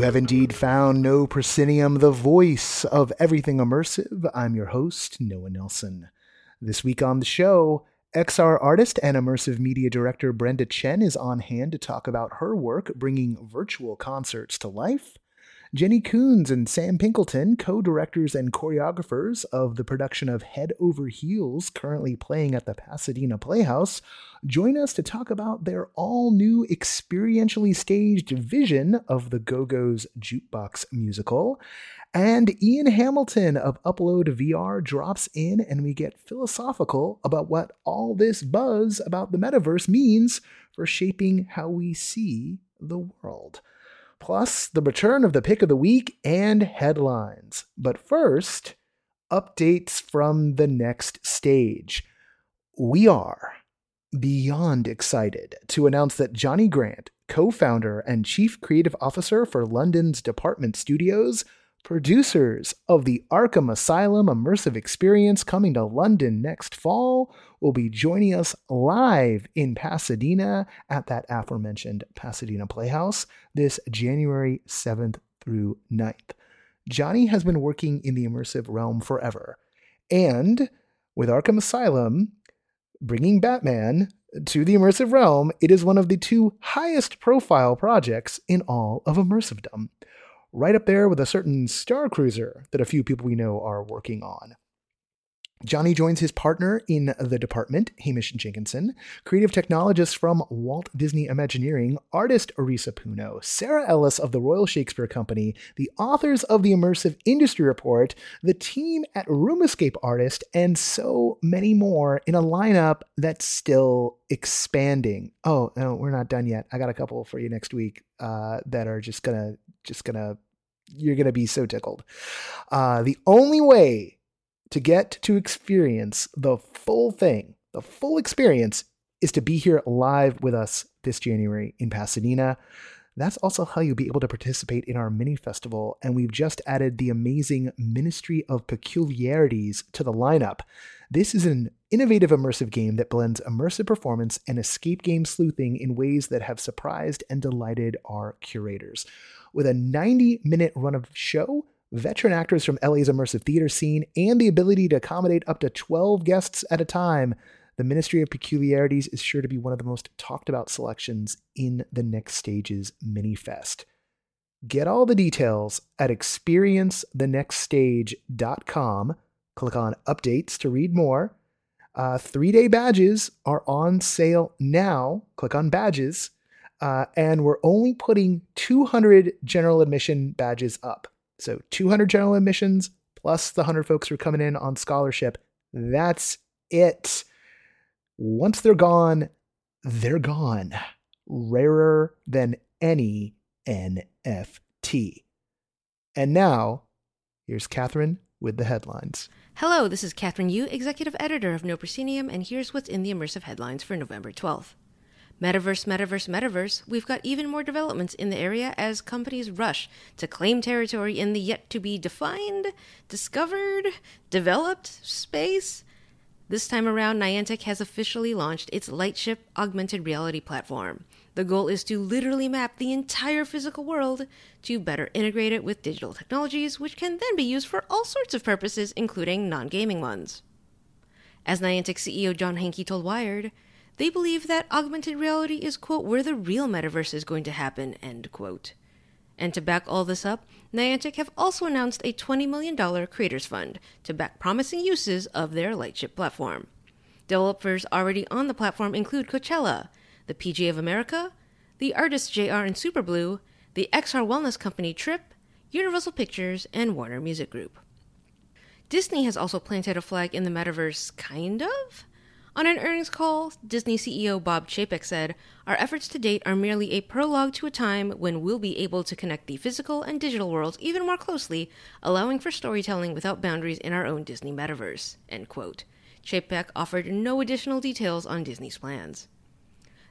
You have indeed found No Proscenium, the voice of everything immersive. I'm your host, Noah Nelson. This week on the show, XR artist and immersive media director Brenda Chen is on hand to talk about her work bringing virtual concerts to life. Jenny Koons and Sam Pinkleton, co directors and choreographers of the production of Head Over Heels, currently playing at the Pasadena Playhouse, join us to talk about their all new experientially staged vision of the Go Go's Jukebox musical. And Ian Hamilton of Upload VR drops in, and we get philosophical about what all this buzz about the metaverse means for shaping how we see the world plus the return of the pick of the week and headlines. But first, updates from the next stage. We are beyond excited to announce that Johnny Grant, co founder and chief creative officer for London's Department Studios, producers of the Arkham Asylum immersive experience coming to London next fall, will be joining us live in Pasadena at that aforementioned Pasadena Playhouse this January 7th through 9th. Johnny has been working in the immersive realm forever. And with Arkham Asylum bringing Batman to the immersive realm, it is one of the two highest profile projects in all of immersivedom. Right up there with a certain Star Cruiser that a few people we know are working on. Johnny joins his partner in the department, Hamish Jenkinson, creative technologist from Walt Disney Imagineering, artist Arisa Puno, Sarah Ellis of the Royal Shakespeare Company, the authors of the Immersive Industry Report, the team at Room Escape Artist, and so many more in a lineup that's still expanding. Oh, no, we're not done yet. I got a couple for you next week uh, that are just gonna, just gonna, you're gonna be so tickled. Uh, the only way to get to experience the full thing, the full experience, is to be here live with us this January in Pasadena. That's also how you'll be able to participate in our mini festival, and we've just added the amazing Ministry of Peculiarities to the lineup. This is an innovative immersive game that blends immersive performance and escape game sleuthing in ways that have surprised and delighted our curators. With a 90 minute run of show, veteran actors from LA's immersive theater scene, and the ability to accommodate up to 12 guests at a time, the Ministry of Peculiarities is sure to be one of the most talked about selections in the next stage's mini fest. Get all the details at experiencethenextstage.com. Click on updates to read more. Uh, three day badges are on sale now. Click on badges. Uh, and we're only putting 200 general admission badges up. So 200 general admissions plus the 100 folks who are coming in on scholarship. That's it. Once they're gone, they're gone. Rarer than any NFT. And now, here's Kathryn with the headlines. Hello, this is Kathryn Yu, executive editor of No Proscenium, and here's what's in the immersive headlines for November 12th. Metaverse, metaverse, metaverse, we've got even more developments in the area as companies rush to claim territory in the yet to be defined, discovered, developed space. This time around, Niantic has officially launched its Lightship augmented reality platform. The goal is to literally map the entire physical world to better integrate it with digital technologies, which can then be used for all sorts of purposes, including non gaming ones. As Niantic CEO John Hanke told Wired, they believe that augmented reality is, quote, where the real metaverse is going to happen, end quote. And to back all this up, Niantic have also announced a $20 million creators fund to back promising uses of their Lightship platform. Developers already on the platform include Coachella, the PGA of America, the artists JR and Superblue, the XR wellness company Trip, Universal Pictures, and Warner Music Group. Disney has also planted a flag in the metaverse, kind of? On an earnings call, Disney CEO Bob Chapek said, Our efforts to date are merely a prologue to a time when we'll be able to connect the physical and digital worlds even more closely, allowing for storytelling without boundaries in our own Disney metaverse. End quote. Chapek offered no additional details on Disney's plans.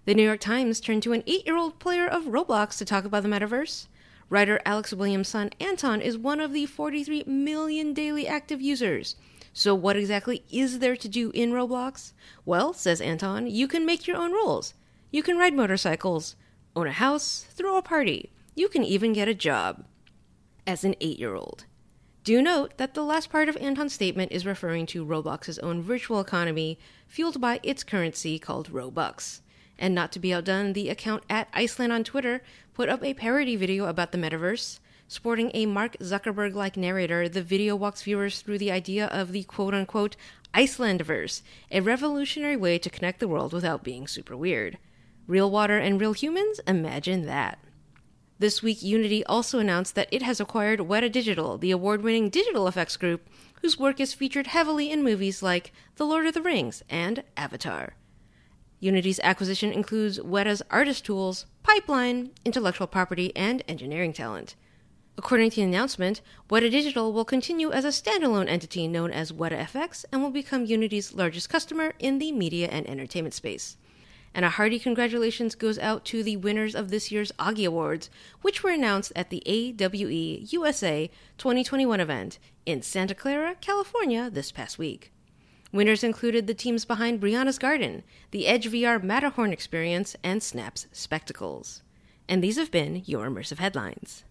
The New York Times turned to an eight year old player of Roblox to talk about the metaverse. Writer Alex Williams' son Anton is one of the 43 million daily active users. So, what exactly is there to do in Roblox? Well, says Anton, you can make your own rules. You can ride motorcycles, own a house, throw a party. You can even get a job. As an eight year old. Do note that the last part of Anton's statement is referring to Roblox's own virtual economy, fueled by its currency called Robux. And not to be outdone, the account at Iceland on Twitter put up a parody video about the metaverse. Sporting a Mark Zuckerberg like narrator, the video walks viewers through the idea of the quote unquote Icelandiverse, a revolutionary way to connect the world without being super weird. Real water and real humans? Imagine that. This week, Unity also announced that it has acquired Weta Digital, the award winning digital effects group whose work is featured heavily in movies like The Lord of the Rings and Avatar. Unity's acquisition includes Weta's artist tools, pipeline, intellectual property, and engineering talent. According to the announcement, Weta Digital will continue as a standalone entity known as Weta FX and will become Unity's largest customer in the media and entertainment space. And a hearty congratulations goes out to the winners of this year's Auggie Awards, which were announced at the AWE USA 2021 event in Santa Clara, California this past week. Winners included the teams behind Breonna's Garden, the Edge VR Matterhorn Experience, and Snap's Spectacles. And these have been your immersive headlines.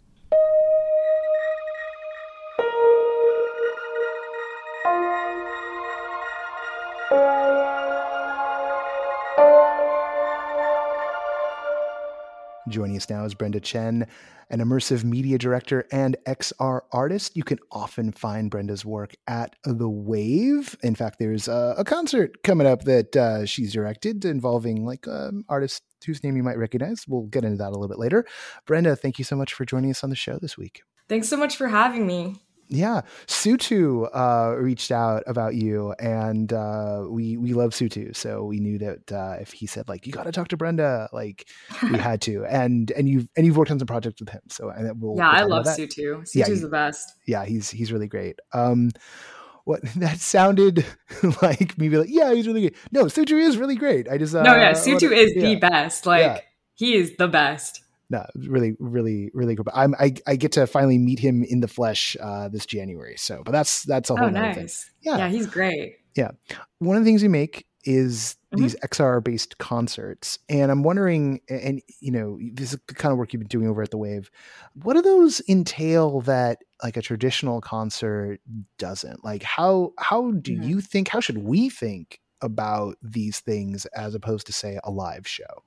Joining us now is Brenda Chen, an immersive media director and XR artist. You can often find Brenda's work at The Wave. In fact, there's a, a concert coming up that uh, she's directed involving like um, artists whose name you might recognize. We'll get into that a little bit later. Brenda, thank you so much for joining us on the show this week. Thanks so much for having me. Yeah, Sutu uh, reached out about you, and uh, we we love Sutu, so we knew that uh, if he said like you got to talk to Brenda, like we had to, and and you've and you've worked on some projects with him, so and we'll, yeah, we'll I love Sutu. Sutu's yeah, the best. Yeah, he's he's really great. Um, what that sounded like me be like, yeah, he's really good. No, Sutu is really great. I just no, yeah, Sutu is yeah. the best. Like yeah. he is the best no, really, really, really good. I'm, I, I get to finally meet him in the flesh uh, this January. So, but that's that's a whole oh, nice. thing. Yeah, yeah, he's great. Yeah, one of the things you make is mm-hmm. these XR based concerts, and I'm wondering, and you know, this is the kind of work you've been doing over at the Wave. What do those entail that like a traditional concert doesn't? Like, how how do mm-hmm. you think? How should we think about these things as opposed to say a live show?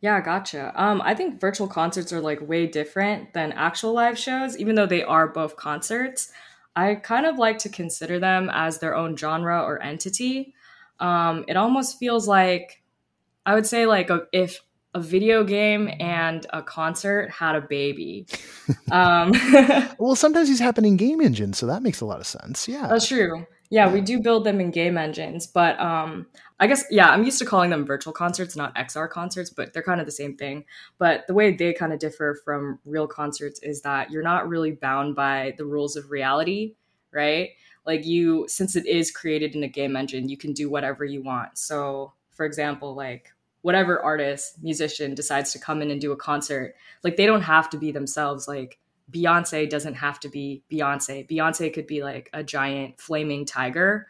Yeah, gotcha. Um, I think virtual concerts are like way different than actual live shows, even though they are both concerts. I kind of like to consider them as their own genre or entity. Um, it almost feels like I would say like a, if a video game and a concert had a baby. Um, well, sometimes these happen in game engines, so that makes a lot of sense. Yeah, that's true. Yeah, we do build them in game engines, but um, I guess yeah, I'm used to calling them virtual concerts, not XR concerts, but they're kind of the same thing. But the way they kind of differ from real concerts is that you're not really bound by the rules of reality, right? Like you since it is created in a game engine, you can do whatever you want. So, for example, like whatever artist, musician decides to come in and do a concert, like they don't have to be themselves like Beyonce doesn't have to be Beyonce. Beyonce could be like a giant flaming tiger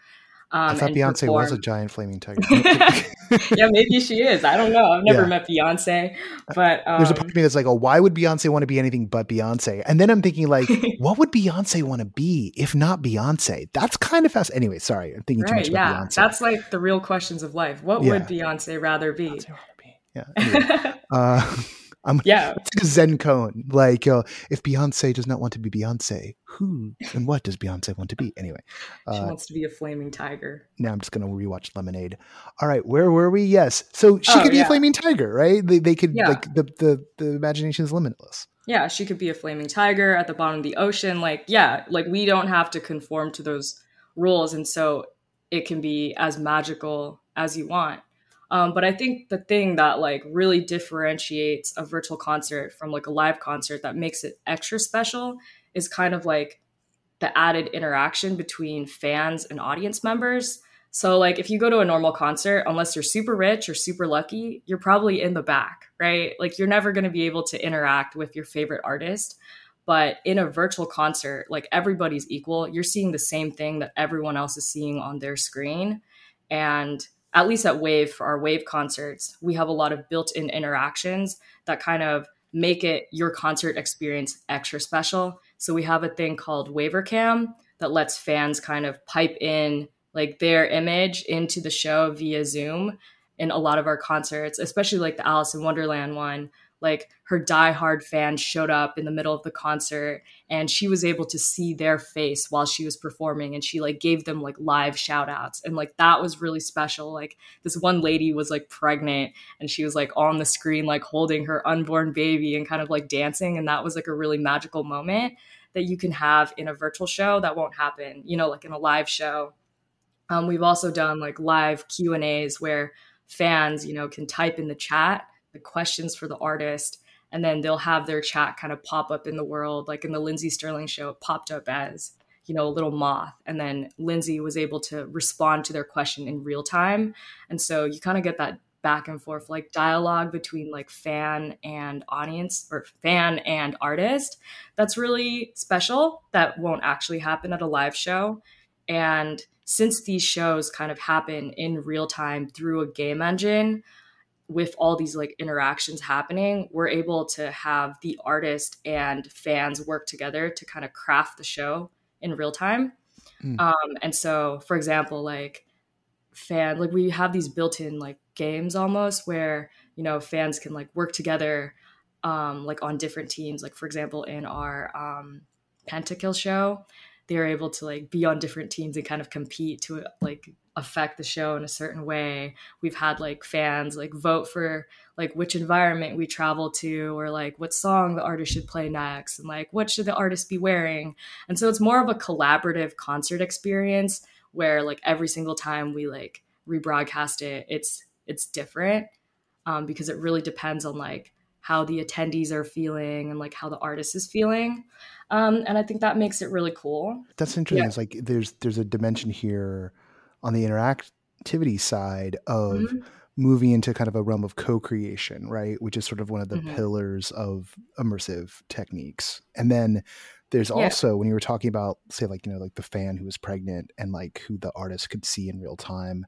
um, I thought Beyonce perform. was a giant flaming tiger. yeah, maybe she is. I don't know. I've never yeah. met Beyonce, but um, there's a part of me that's like, oh, why would Beyonce want to be anything but Beyonce? And then I'm thinking, like, what would Beyonce want to be if not Beyonce? That's kind of fast. Anyway, sorry, I'm thinking right, too much yeah. about Beyonce. That's like the real questions of life. What yeah. would Beyonce rather be? Beyonce rather be. Yeah. Anyway, uh, I'm yeah. It's a Zen koan. Like, uh, if Beyonce does not want to be Beyonce, who and what does Beyonce want to be? Anyway, uh, she wants to be a flaming tiger. Now I'm just going to rewatch Lemonade. All right, where were we? Yes, so she oh, could be yeah. a flaming tiger, right? They, they could yeah. like the, the the imagination is limitless. Yeah, she could be a flaming tiger at the bottom of the ocean. Like, yeah, like we don't have to conform to those rules, and so it can be as magical as you want. Um, but I think the thing that like really differentiates a virtual concert from like a live concert that makes it extra special is kind of like the added interaction between fans and audience members. So like if you go to a normal concert, unless you're super rich or super lucky, you're probably in the back, right? Like you're never going to be able to interact with your favorite artist. But in a virtual concert, like everybody's equal. You're seeing the same thing that everyone else is seeing on their screen. And at least at Wave for our Wave concerts, we have a lot of built-in interactions that kind of make it your concert experience extra special. So we have a thing called WaverCam that lets fans kind of pipe in like their image into the show via Zoom in a lot of our concerts, especially like the Alice in Wonderland one. Like her diehard fans showed up in the middle of the concert and she was able to see their face while she was performing and she like gave them like live shout outs. And like that was really special. Like this one lady was like pregnant and she was like on the screen, like holding her unborn baby and kind of like dancing. And that was like a really magical moment that you can have in a virtual show that won't happen, you know, like in a live show um, we've also done like live Q and A's where fans, you know, can type in the chat the questions for the artist, and then they'll have their chat kind of pop up in the world. Like in the Lindsey Stirling show, it popped up as you know a little moth, and then Lindsey was able to respond to their question in real time, and so you kind of get that back and forth like dialogue between like fan and audience or fan and artist. That's really special. That won't actually happen at a live show. And since these shows kind of happen in real time through a game engine with all these like interactions happening we're able to have the artist and fans work together to kind of craft the show in real time mm. um, and so for example like fan like we have these built-in like games almost where you know fans can like work together um, like on different teams like for example in our um, pentakill show they're able to like be on different teams and kind of compete to like affect the show in a certain way. We've had like fans like vote for like which environment we travel to or like what song the artist should play next and like what should the artist be wearing. And so it's more of a collaborative concert experience where like every single time we like rebroadcast it, it's it's different um, because it really depends on like how the attendees are feeling and like how the artist is feeling. Um, and I think that makes it really cool. That's interesting. Yeah. It's like there's there's a dimension here on the interactivity side of mm-hmm. moving into kind of a realm of co-creation, right? Which is sort of one of the mm-hmm. pillars of immersive techniques. And then there's also when you were talking about say like you know like the fan who was pregnant and like who the artist could see in real time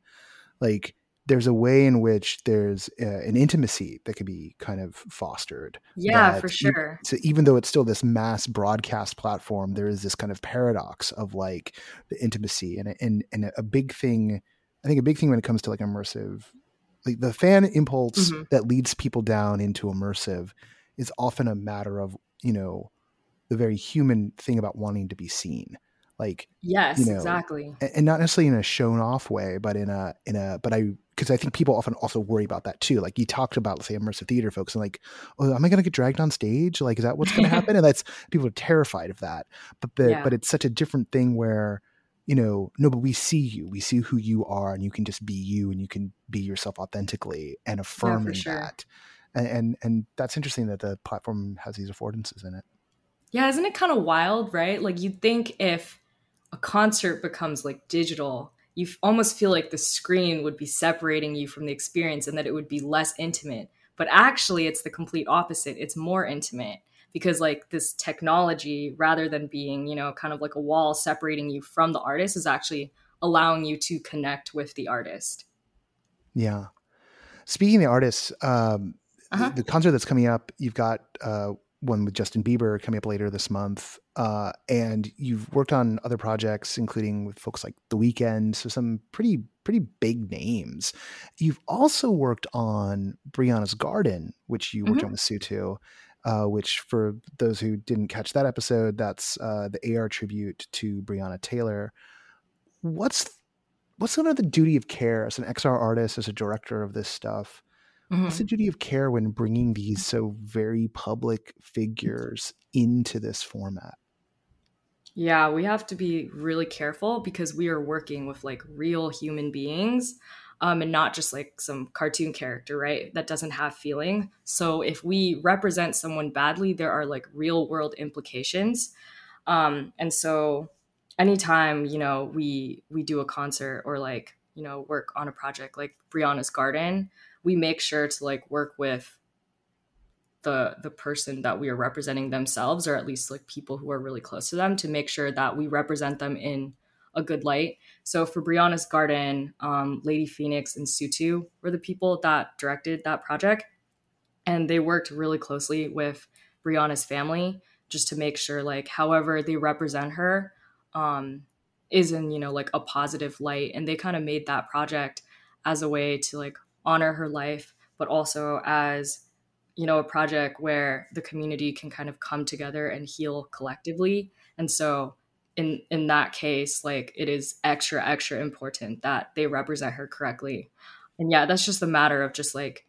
like there's a way in which there's uh, an intimacy that can be kind of fostered. Yeah, for sure. so even though it's still this mass broadcast platform, there is this kind of paradox of like the intimacy and and and a big thing. I think a big thing when it comes to like immersive, like the fan impulse mm-hmm. that leads people down into immersive is often a matter of you know the very human thing about wanting to be seen like yes you know, exactly. and not necessarily in a shown off way but in a in a but i because i think people often also worry about that too like you talked about let's say immersive theater folks and like oh am i going to get dragged on stage? Like is that what's going to happen? And that's people are terrified of that but the yeah. but it's such a different thing where you know no but we see you we see who you are and you can just be you and you can be yourself authentically and affirming yeah, sure. that and, and and that's interesting that the platform has these affordances in it. Yeah isn't it kind of wild right? Like you'd think if a concert becomes like digital, you almost feel like the screen would be separating you from the experience and that it would be less intimate. But actually, it's the complete opposite. It's more intimate because, like, this technology, rather than being, you know, kind of like a wall separating you from the artist, is actually allowing you to connect with the artist. Yeah. Speaking of the artists, um, uh-huh. the, the concert that's coming up, you've got uh, one with Justin Bieber coming up later this month. Uh, and you've worked on other projects, including with folks like The Weeknd, so some pretty pretty big names. You've also worked on Breonna's Garden, which you worked mm-hmm. on with Sutu. Uh, which, for those who didn't catch that episode, that's uh, the AR tribute to Breonna Taylor. What's what's of the duty of care as an XR artist, as a director of this stuff? Mm-hmm. What's the duty of care when bringing these so very public figures into this format? Yeah, we have to be really careful because we are working with like real human beings. um, and not just like some cartoon character, right? That doesn't have feeling. So if we represent someone badly, there are like real world implications. Um, and so anytime, you know, we we do a concert or like, you know, work on a project like Breonna's Garden, we make sure to like work with the the person that we are representing themselves or at least like people who are really close to them to make sure that we represent them in a good light. So for Breonna's Garden, um, Lady PheOnix and Sutu were the people that directed that project, and they worked really closely with Breonna's family just to make sure, like, however they represent her, um, is in you know like a positive light, and they kind of made that project as a way to like honor her life, but also as you know a project where the community can kind of come together and heal collectively, and so in in that case like it is extra extra important that they represent her correctly. And yeah that's just a matter of just like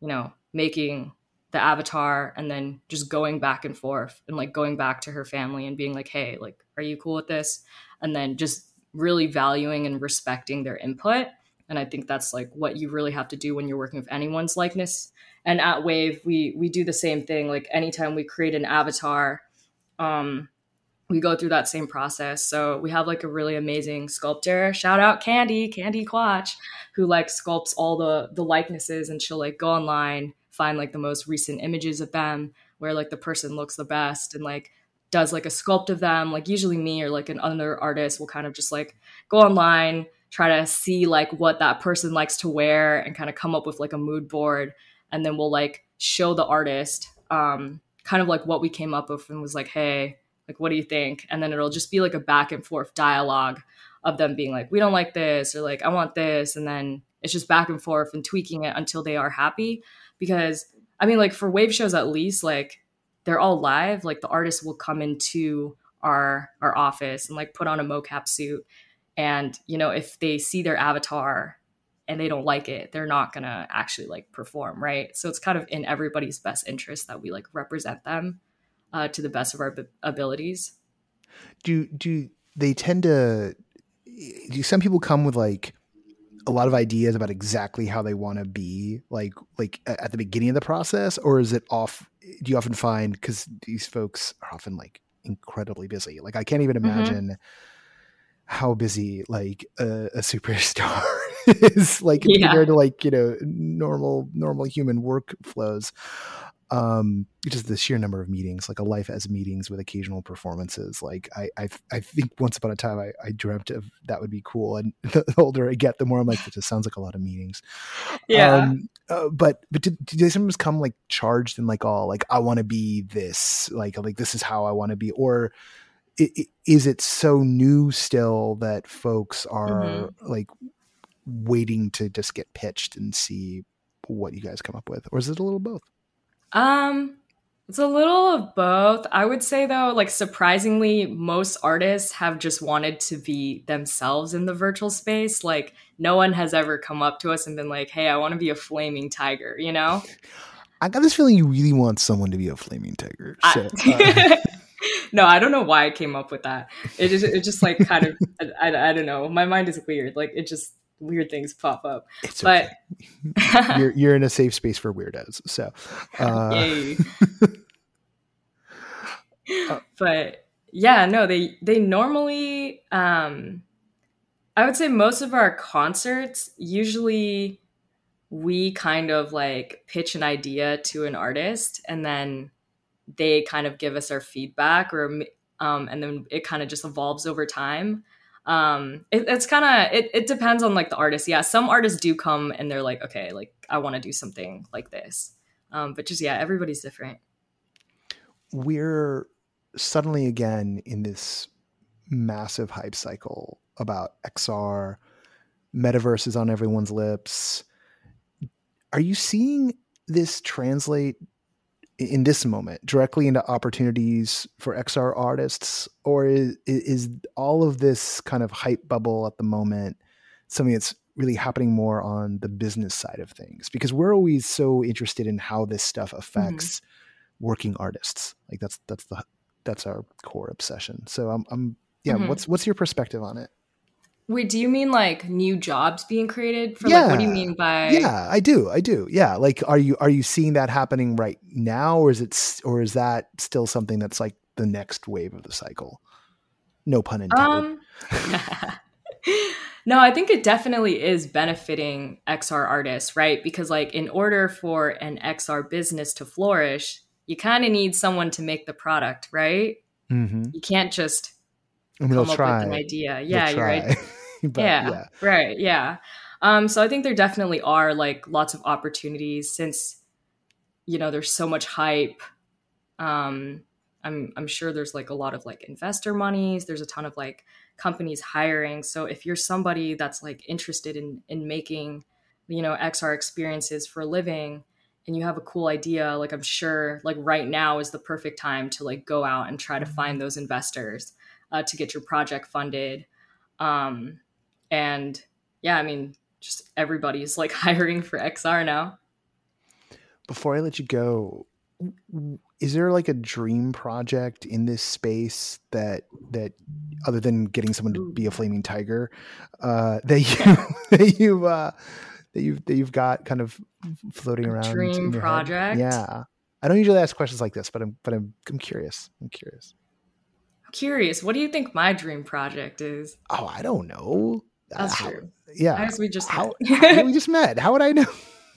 you know making the avatar and then just going back and forth and like going back to her family and being like hey like are you cool with this? And then just really valuing and respecting their input and i think that's like what you really have to do when you're working with anyone's likeness and at wave we we do the same thing like anytime we create an avatar um we go through that same process. So we have like a really amazing sculptor. Shout out Candy, Candy Quatch, who like sculpts all the the likenesses and she'll like go online, find like the most recent images of them where like the person looks the best and like does like a sculpt of them. Like usually me or like another artist will kind of just like go online, try to see like what that person likes to wear and kind of come up with like a mood board. And then we'll like show the artist um kind of like what we came up with and was like, "Hey, like what do you think? And then it'll just be like a back and forth dialogue of them being like we don't like this or like i want this. And then it's just back and forth and tweaking it until they are happy. Because i mean like for wave shows at least like they're all live. Like the artist will come into our our office and like put on a mocap suit and you know if they see their avatar and they don't like it they're not gonna actually like perform right so it's kind of in everybody's best interest that we like represent them uh, to the best of our b- abilities. Do do they tend to? Do some people come with like a lot of ideas about exactly how they want to be, like like at the beginning of the process, or is it off? Do you often find because these folks are often like incredibly busy? Like I can't even mm-hmm. imagine. Mm-hmm how busy like a, a superstar is like yeah. compared to like you know normal normal human workflows. Um just the sheer number of meetings like a life as meetings with occasional performances. Like i i, I think once upon a time I, I dreamt of that would be cool. And the older i get the more i'm like it just sounds like a lot of meetings. Yeah. Um, uh, but but do, do they sometimes come like charged and like oh like i want to be this like like this is how i want to be or is it so new still that folks are mm-hmm. like waiting to just get pitched and see what you guys come up with or is it a little both um, it's a little of both. I would say though, like surprisingly, most artists have just wanted to be themselves in the virtual space. Like no one has ever come up to us and been like, "Hey, I want to be a flaming tiger," you know? I got this feeling you really want someone to be a flaming tiger. So, I- uh. No, I don't know why I came up with that. It just, it just like kind of, I, I, I don't know. My mind is weird. Like it just weird things pop up. It's but okay. you're you're in a safe space for weirdos. So, uh... uh, but yeah, no, they they normally. Um, I would say most of our concerts usually we kind of like pitch an idea to an artist and then they kind of give us our feedback or um, and then it kind of just evolves over time. Um it, it's kind of it, it depends on like the artist. Yeah some artists do come and they're like okay like i want to do something like this. Um but just yeah everybody's different. We're suddenly again in this massive hype cycle about xr metaverse is on everyone's lips. Are you seeing this translate in this moment directly into opportunities for XR artists, or is, is all of this kind of hype bubble at the moment something that's really happening more on the business side of things? Because we're always so interested in how this stuff affects mm-hmm. working artists. Like that's that's the that's our core obsession. So I'm, I'm yeah. Mm-hmm. What's what's your perspective on it? Wait, do you mean like new jobs being created? For yeah. like, what do you mean by? Yeah, I do. I do. Yeah, like, are you are you seeing that happening right now, or is it, or is that still something that's like the next wave of the cycle? No pun intended. Um, no, I think it definitely is benefiting XR artists, right? Because like, in order for an XR business to flourish, you kind of need someone to make the product, right? Mm-hmm. You can't just I mean, come up try. with an idea. Yeah, you're right. but, yeah, yeah, right. Yeah. Um, so I think there definitely are like lots of opportunities since you know there's so much hype. Um, I'm I'm sure there's like a lot of like investor monies. There's a ton of like companies hiring. So if you're somebody that's like interested in in making you know XR experiences for a living and you have a cool idea, like I'm sure like right now is the perfect time to like go out and try to mm-hmm. find those investors uh, to get your project funded. Um, and yeah, I mean, just everybody's like hiring for XR now. Before I let you go, is there like a dream project in this space that that other than getting someone to be a flaming tiger uh, that you that you uh, that you that you've got kind of floating around? Dream project. Head? Yeah, I don't usually ask questions like this, but I'm but I'm I'm curious. I'm curious curious. What do you think my dream project is? Oh, I don't know. That's how, true. Yeah. As we just how, how we just met. How would I know?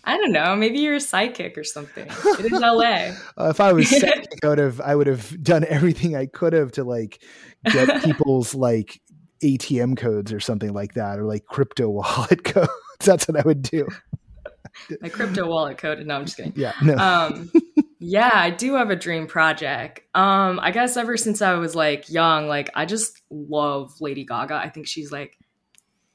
I don't know. Maybe you're a psychic or something. It is LA. uh, if I was psychic, I would have I would have done everything I could have to like get people's like ATM codes or something like that, or like crypto wallet codes. That's what I would do. My crypto wallet code. No, I'm just kidding. Yeah. No. Um, yeah, I do have a dream project. Um, I guess ever since I was like young, like I just love Lady Gaga. I think she's like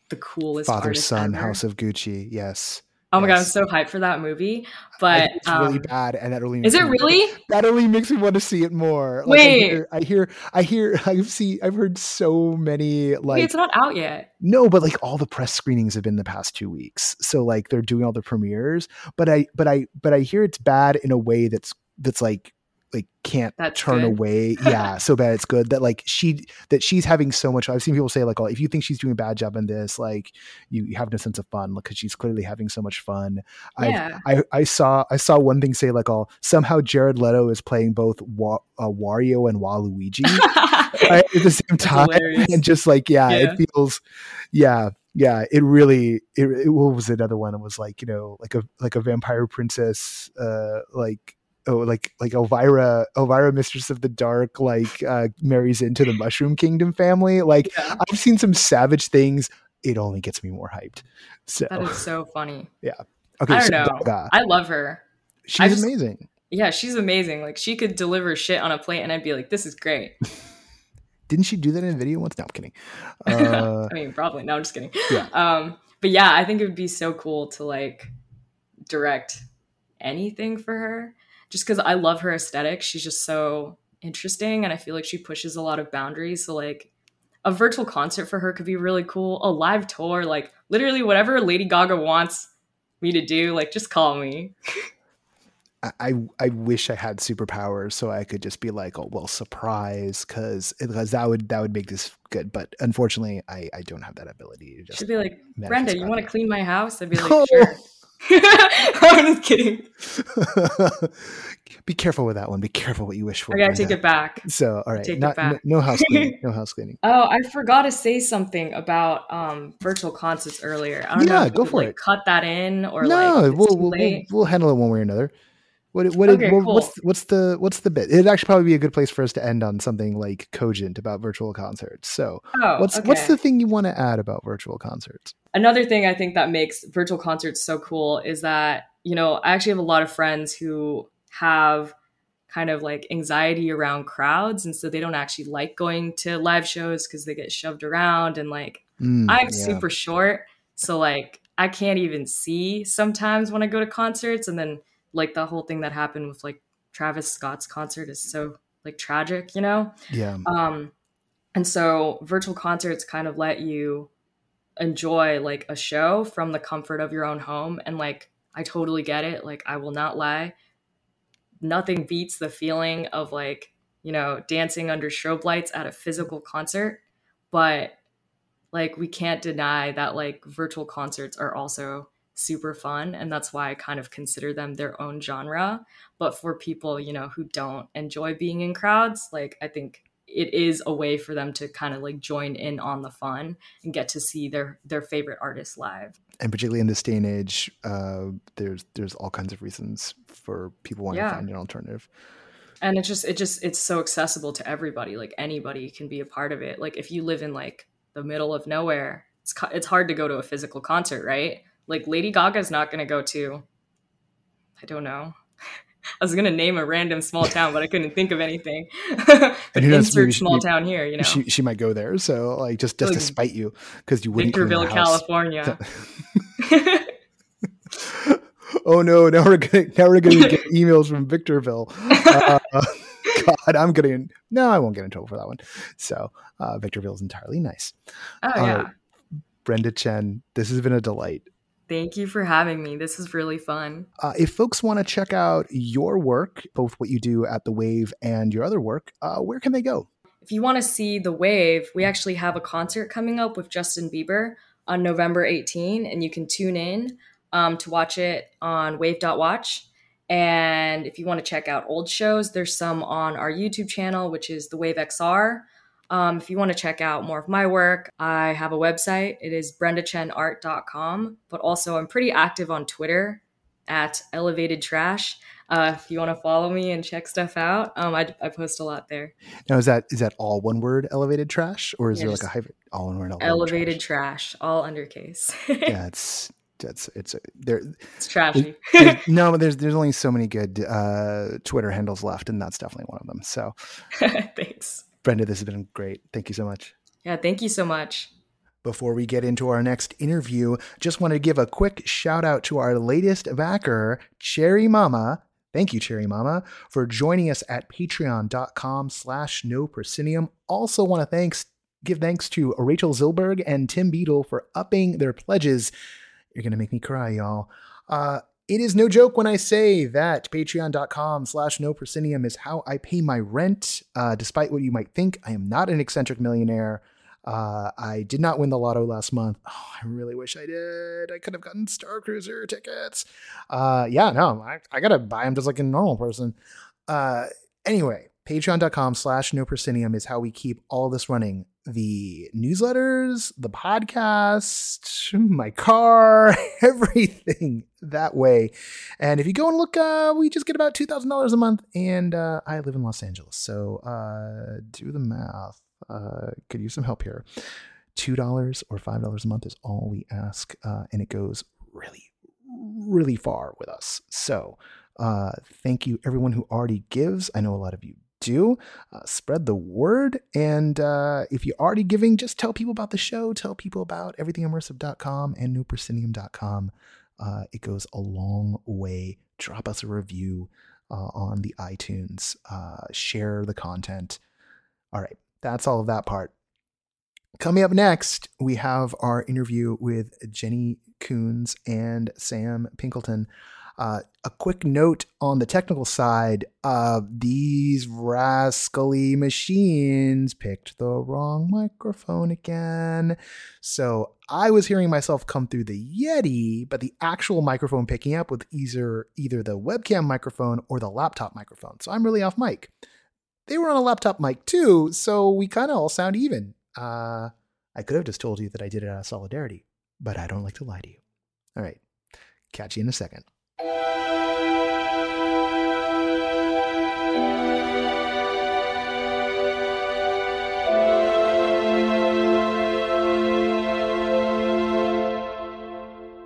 the coolest father son ever. House of Gucci. Yes. Oh my yes. god, I'm so hyped for that movie. But it's um, really bad, and that only is it really? That only makes me want to see it more. Like, Wait, I hear, I hear, I hear, I've seen, I've heard so many like Wait, it's not out yet. No, but like all the press screenings have been the past two weeks, so like they're doing all the premieres. But I, but I, but I hear it's bad in a way that's that's like like can't That's turn good. away. Yeah, so bad it's good that like she that she's having so much. I've seen people say like, "Oh, if you think she's doing a bad job in this, like you, you have no sense of fun because she's clearly having so much fun." Yeah. I I saw I saw one thing say like, "Oh, somehow Jared Leto is playing both Wa- uh, Wario and Waluigi right, at the same time," and just like yeah, yeah, it feels yeah yeah, it really it, it, what was another one? It was like you know like a like a vampire princess, uh, like oh like like Elvira Elvira Mistress of the Dark like uh marries into the Mushroom Kingdom family. Like yeah. I've seen some savage things. It only gets me more hyped. So that is so funny. Yeah. Okay. I don't so know. Gaga. I love her. She's just, amazing. Yeah, she's amazing. Like she could deliver shit on a plate, and I'd be like, "This is great." Didn't she do that in a video once? No, I'm kidding. Uh, I mean, probably. No, I'm just kidding. Yeah. Um, but yeah, I think it would be so cool to like direct anything for her just because I love her aesthetic. She's just so interesting and I feel like she pushes a lot of boundaries. So like a virtual concert for her could be really cool. A live tour, like literally whatever Lady Gaga wants me to do, like just call me. I, I wish I had superpowers so I could just be like, oh well, surprise, because because that would that would make this good. But unfortunately, I I don't have that ability to just. Should be like Brenda, you want to clean my house? I'd be like, sure. I'm just kidding. Be careful with that one. Be careful what you wish for. I gotta take it back. So, all right, take Not, it back. No, no house cleaning. No house cleaning. oh, I forgot to say something about um, virtual concerts earlier. I don't yeah, know. go for like, it. Cut that in or no, like we'll, we'll, we'll, we'll handle it one way or another. What what, okay, what cool. what's what's the what's the bit? It'd actually probably be a good place for us to end on something like cogent about virtual concerts. So, oh, what's okay. what's the thing you want to add about virtual concerts? Another thing I think that makes virtual concerts so cool is that you know I actually have a lot of friends who have kind of like anxiety around crowds, and so they don't actually like going to live shows because they get shoved around and like mm, I'm yeah. super short, so like I can't even see sometimes when I go to concerts, and then like the whole thing that happened with like Travis Scott's concert is so like tragic, you know? Yeah. Um and so virtual concerts kind of let you enjoy like a show from the comfort of your own home and like I totally get it. Like I will not lie. Nothing beats the feeling of like, you know, dancing under strobe lights at a physical concert, but like we can't deny that like virtual concerts are also super fun and that's why I kind of consider them their own genre. But for people, you know, who don't enjoy being in crowds, like I think it is a way for them to kind of like join in on the fun and get to see their their favorite artists live. And particularly in this day and age, uh, there's there's all kinds of reasons for people wanting yeah. to find an alternative. And it's just it just it's so accessible to everybody. Like anybody can be a part of it. Like if you live in like the middle of nowhere, it's it's hard to go to a physical concert, right? Like Lady Gaga's not going to go to I don't know I was gonna name a random small town, but I couldn't think of anything. but who Insert small she, town here, you know. She, she might go there, so like just just like, to spite you because you wouldn't. Victorville, California. oh no! Now we're gonna now we're gonna get emails from Victorville. Uh, God, I'm getting no, I won't get in trouble for that one. So uh, Victorville is entirely nice. Oh yeah. Brenda Chen, this has been a delight. Thank you for having me. This is really fun. Uh, if folks want to check out your work, both what you do at The Wave and your other work, uh, where can they go? If you want to see The Wave, we actually have a concert coming up with Justin Bieber on November 18, and you can tune in um, to watch it on wave.watch. And if you want to check out old shows, there's some on our YouTube channel, which is The Wave XR. Um, if you want to check out more of my work, I have a website. It is brendachenart.com, but also I'm pretty active on Twitter at elevated trash. Uh, if you want to follow me and check stuff out, um, I, I, post a lot there. Now, is that is that all one word, elevated trash, or is yeah, there like a hybrid, all one word, elevated, elevated trash. trash. all undercase. yeah, it's it's it's there. It's trashy. no, but there's there's only so many good uh, Twitter handles left, and that's definitely one of them. So, thanks. Brenda, this has been great. Thank you so much. Yeah, thank you so much. Before we get into our next interview, just want to give a quick shout out to our latest backer, Cherry Mama. Thank you, Cherry Mama, for joining us at patreon.com slash no proscenium. Also want to thanks give thanks to Rachel Zilberg and Tim Beadle for upping their pledges. You're gonna make me cry, y'all. Uh, it is no joke when I say that patreon.com slash no proscenium is how I pay my rent. Uh, despite what you might think, I am not an eccentric millionaire. Uh, I did not win the lotto last month. Oh, I really wish I did. I could have gotten Star Cruiser tickets. Uh, yeah, no, I, I gotta buy them just like a normal person. Uh, anyway, patreon.com slash no proscenium is how we keep all this running the newsletters, the podcast, my car, everything that way. And if you go and look, uh, we just get about $2,000 a month. And uh, I live in Los Angeles. So uh, do the math. Uh, could use some help here. $2 or $5 a month is all we ask. Uh, and it goes really, really far with us. So uh, thank you, everyone who already gives. I know a lot of you do. Uh, spread the word. And uh, if you're already giving, just tell people about the show. Tell people about everythingimmersive.com and noproscenium.com. Uh, it goes a long way. Drop us a review uh, on the iTunes. Uh, share the content. All right, that's all of that part. Coming up next, we have our interview with Jenny Koons and Sam Pinkleton. Uh, a quick note on the technical side uh, these rascally machines picked the wrong microphone again. So I was hearing myself come through the Yeti, but the actual microphone picking up with either either the webcam microphone or the laptop microphone. So I'm really off mic. They were on a laptop mic too, so we kind of all sound even. Uh, I could have just told you that I did it out of solidarity, but I don't like to lie to you. All right, catch you in a second.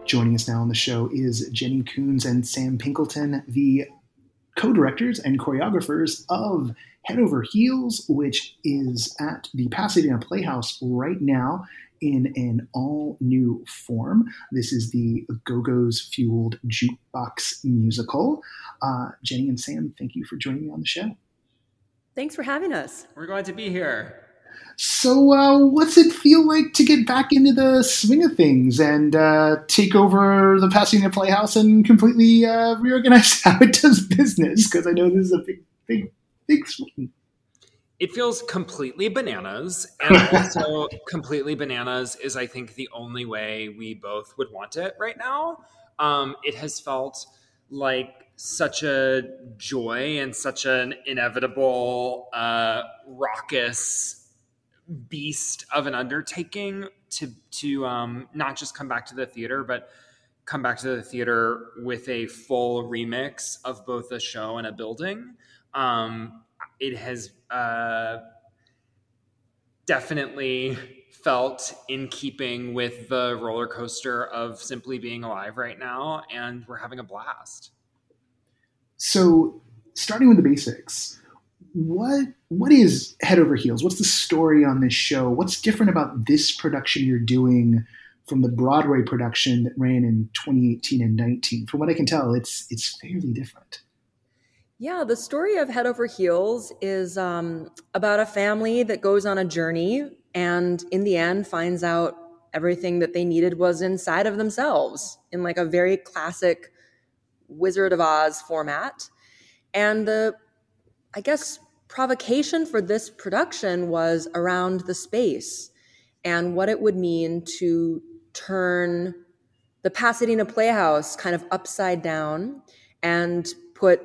Joining us now on the show is Jenny Koons and Sam Pinkleton, the co directors and choreographers of Head Over Heels, which is at the Pasadena Playhouse right now in an all new form. This is the Go Go's fueled jukebox musical. Uh, Jenny and Sam, thank you for joining me on the show. Thanks for having us. We're glad to be here. So, uh, what's it feel like to get back into the swing of things and uh, take over the Pasadena Playhouse and completely uh, reorganize how it does business? Because I know this is a big, big, big swing. it feels completely bananas and also completely bananas is i think the only way we both would want it right now um, it has felt like such a joy and such an inevitable uh, raucous beast of an undertaking to to um, not just come back to the theater but come back to the theater with a full remix of both a show and a building um, it has uh, definitely felt in keeping with the roller coaster of simply being alive right now, and we're having a blast. So, starting with the basics, what what is Head Over Heels? What's the story on this show? What's different about this production you're doing from the Broadway production that ran in 2018 and 19? From what I can tell, it's it's fairly different. Yeah, the story of Head Over Heels is um, about a family that goes on a journey and in the end finds out everything that they needed was inside of themselves in like a very classic Wizard of Oz format. And the, I guess, provocation for this production was around the space and what it would mean to turn the Pasadena Playhouse kind of upside down and put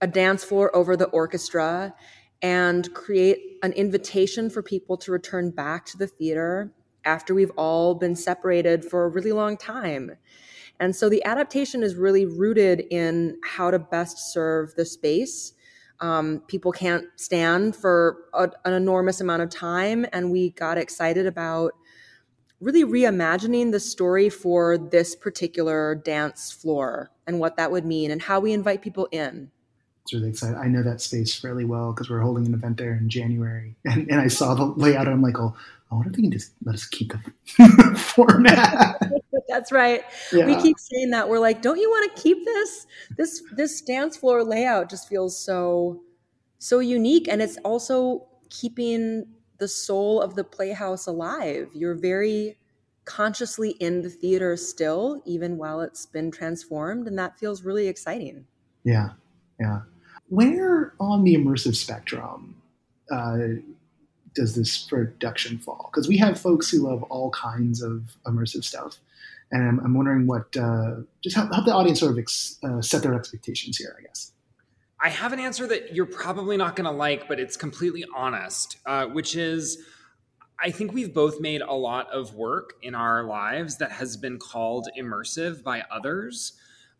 a dance floor over the orchestra and create an invitation for people to return back to the theater after we've all been separated for a really long time. And so the adaptation is really rooted in how to best serve the space. Um, people can't stand for a, an enormous amount of time, and we got excited about really reimagining the story for this particular dance floor and what that would mean and how we invite people in it's really exciting. I know that space fairly well because we're holding an event there in January, and, and I saw the layout, and I'm like, oh, I wonder if they can just let us keep the format. That's right. Yeah. We keep saying that. We're like, don't you want to keep this? This this dance floor layout just feels so so unique, and it's also keeping the soul of the playhouse alive. You're very consciously in the theater still, even while it's been transformed, and that feels really exciting. Yeah, yeah where on the immersive spectrum uh, does this production fall? Because we have folks who love all kinds of immersive stuff, and I'm, I'm wondering what uh, just help, help, the audience sort of ex, uh, set their expectations here. I guess. I have an answer that you're probably not going to like, but it's completely honest, uh, which is. I think we've both made a lot of work in our lives that has been called immersive by others.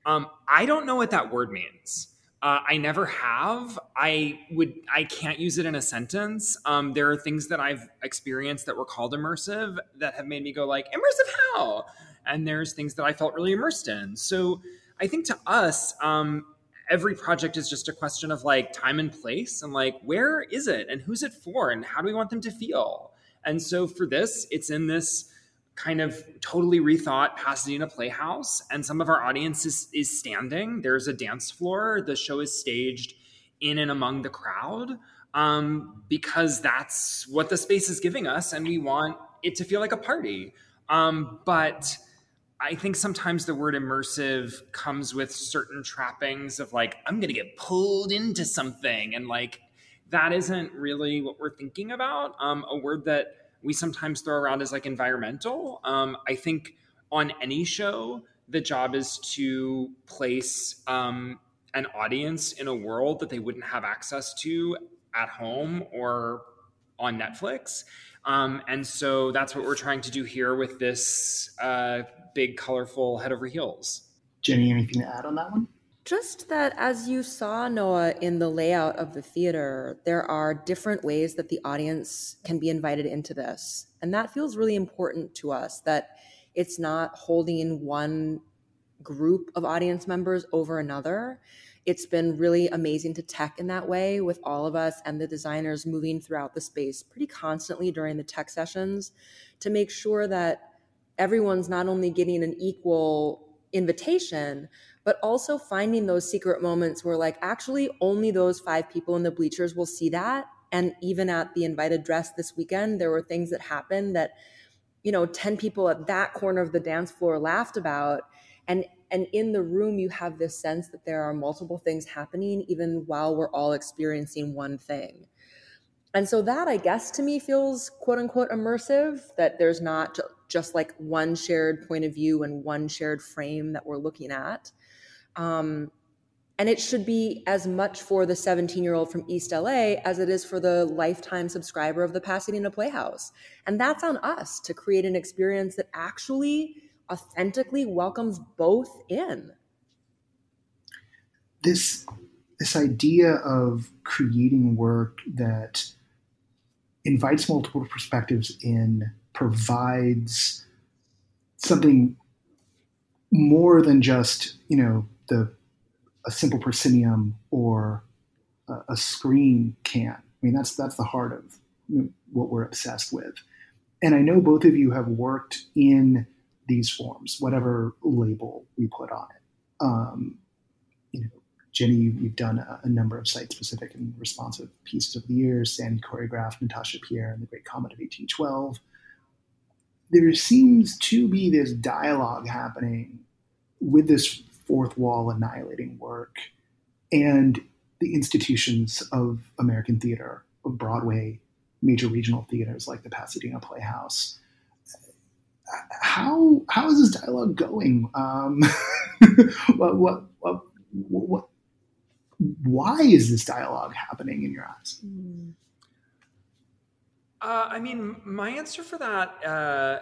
Um, I don't know what that word means. Uh, I never have. I would. I can't use it in a sentence. Um, there are things that I've experienced that were called immersive that have made me go like, immersive how? And there's things that I felt really immersed in. So I think to us, um, every project is just a question of like time and place and like where is it and who's it for and how do we want them to feel. And so for this, it's in this kind of totally rethought Pasadena Playhouse, and some of our audience is, is standing. There's a dance floor. The show is staged in and among the crowd um, because that's what the space is giving us, and we want it to feel like a party. Um, but I think sometimes the word immersive comes with certain trappings of like, I'm going to get pulled into something. And like, that isn't really what we're thinking about. Um, a word that we sometimes throw around is like environmental. Um, I think on any show, the job is to place um, an audience in a world that they wouldn't have access to at home or on Netflix. Um, and so that's what we're trying to do here with this uh, big, colorful head over heels. Jenny, anything to add on that one? Just that, as you saw, Noah, in the layout of the theater, there are different ways that the audience can be invited into this. And that feels really important to us that it's not holding one group of audience members over another. It's been really amazing to tech in that way with all of us and the designers moving throughout the space pretty constantly during the tech sessions to make sure that everyone's not only getting an equal invitation, but also finding those secret moments where like actually only those five people in the bleachers will see that. And even at the invited dress this weekend there were things that happened that you know 10 people at that corner of the dance floor laughed about. And and in the room you have this sense that there are multiple things happening even while we're all experiencing one thing And so that, I guess, to me feels quote unquote immersive, that there's not just like one shared point of view and one shared frame that we're looking at. Um, and it should be as much for the 17 year old from East LA as it is for the lifetime subscriber of the Pasadena Playhouse. And that's on us to create an experience that actually authentically welcomes both in. This this idea of creating work that invites multiple perspectives in, provides something more than just, you know, the a simple proscenium or a, a screen can. I mean, that's that's the heart of what we're obsessed with. And I know both of you have worked in these forms, whatever label we put on it. Um, you know, Jenny, you've done a, a number of site-specific and responsive pieces of the year. Sandy choreographed Natasha Pierre and the Great Comet of 1812. There seems to be this dialogue happening with this fourth wall annihilating work and the institutions of American theater, of Broadway, major regional theaters like the Pasadena Playhouse. How how is this dialogue going? Um, what, what, what, what, why is this dialogue happening in your eyes? Uh, I mean, my answer for that uh,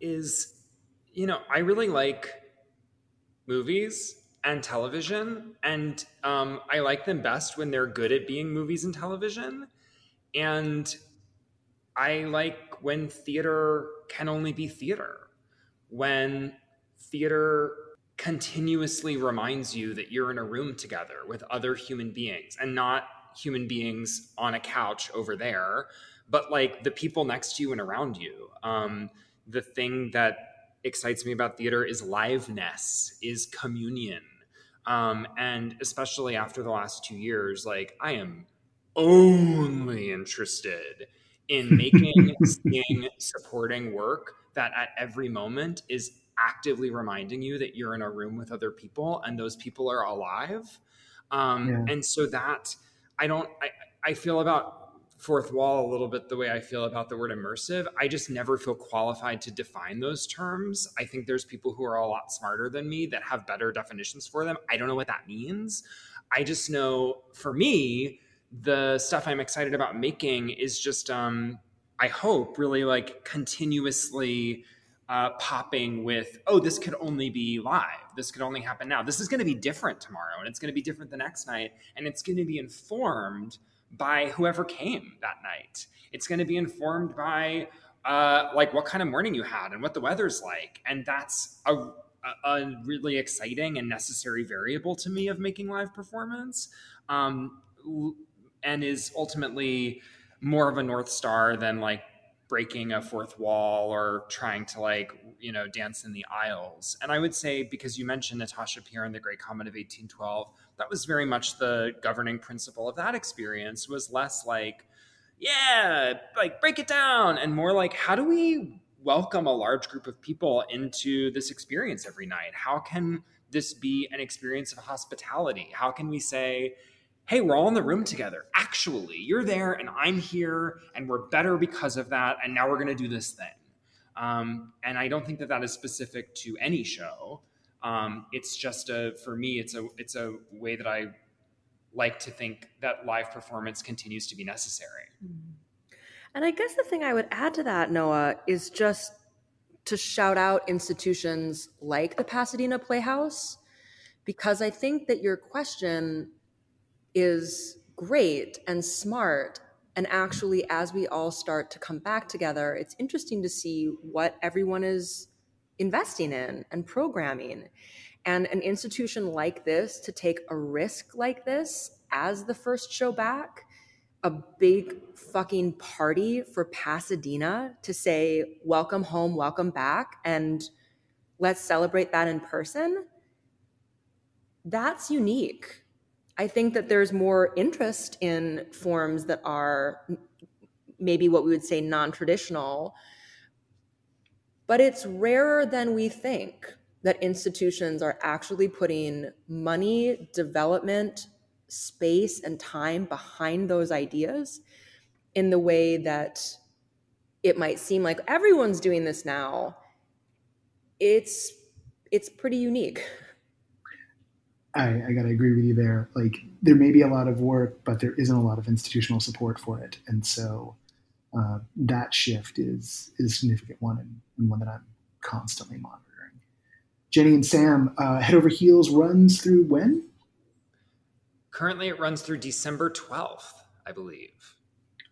is, you know, I really like movies and television, and um, I like them best when they're good at being movies and television. And I like when theater can only be theater, when theater continuously reminds you that you're in a room together with other human beings and not human beings on a couch over there, but like the people next to you and around you. Um, the thing that excites me about theater is liveness, is communion. Um, and especially after the last two years, like I am only interested in making, seeing, supporting work that at every moment is actively reminding you that you're in a room with other people and those people are alive. Um, yeah. And so that I don't, I, I feel about fourth wall a little bit the way I feel about the word immersive. I just never feel qualified to define those terms. I think there's people who are a lot smarter than me that have better definitions for them. I don't know what that means. I just know for me, the stuff I'm excited about making is just, um, I hope, really like continuously uh, popping with, oh, this could only be live. This could only happen now. This is going to be different tomorrow, and it's going to be different the next night, and it's going to be informed by whoever came that night. It's going to be informed by uh, like what kind of morning you had and what the weather's like, and that's a, a really exciting and necessary variable to me of making live performance, um, and is ultimately more of a north star than like breaking a fourth wall or trying to like you know dance in the aisles. And i would say because you mentioned natasha pierre and the great comet of 1812 that was very much the governing principle of that experience was less like yeah like break it down and more like how do we welcome a large group of people into this experience every night? How can this be an experience of hospitality? How can we say hey, we're all in the room together. Actually, you're there and I'm here and we're better because of that. And now we're going to do this thing. Um, and I don't think that that is specific to any show. Um, it's just a, for me, it's a, it's a way that I like to think that live performance continues to be necessary. Mm-hmm. And I guess the thing I would add to that, Noah, is just to shout out institutions like the Pasadena Playhouse, because I think that your question is great and smart. And actually, as we all start to come back together, it's interesting to see what everyone is investing in and programming. And an institution like this to take a risk like this as the first show back, a big fucking party for Pasadena to say, welcome home, welcome back, and let's celebrate that in person. That's unique. I think that there's more interest in forms that are maybe what we would say non traditional, but it's rarer than we think that institutions are actually putting money, development, space, and time behind those ideas in the way that it might seem like everyone's doing this now. It's it's pretty unique. I, I got to agree with you there. Like, there may be a lot of work, but there isn't a lot of institutional support for it, and so uh, that shift is is a significant one and, and, one that I'm constantly monitoring. Jenny and Sam, uh, Head Over Heels runs through when? Currently, it runs through December 12th, I believe.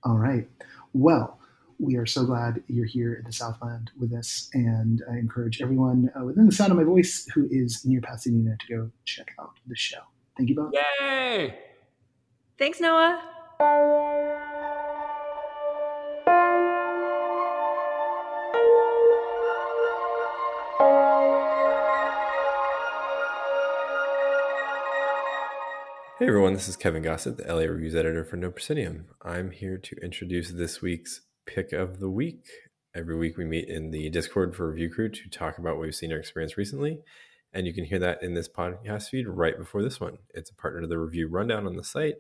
All right. Well, we are so glad you're here in the Southland with us, and I encourage everyone uh, within the sound of my voice who is near Pasadena to go check out the show. Thank you both. Yay! Thanks, Noah. Hey everyone, this is Kevin Gossett, the LA Reviews editor for No Proscenium. I'm here to introduce this week's pick of the week. Every week we meet in the Discord for Review Crew to talk about what we've seen or experienced recently. And you can hear that in this podcast feed right before this one. It's a partner to the review rundown on the site,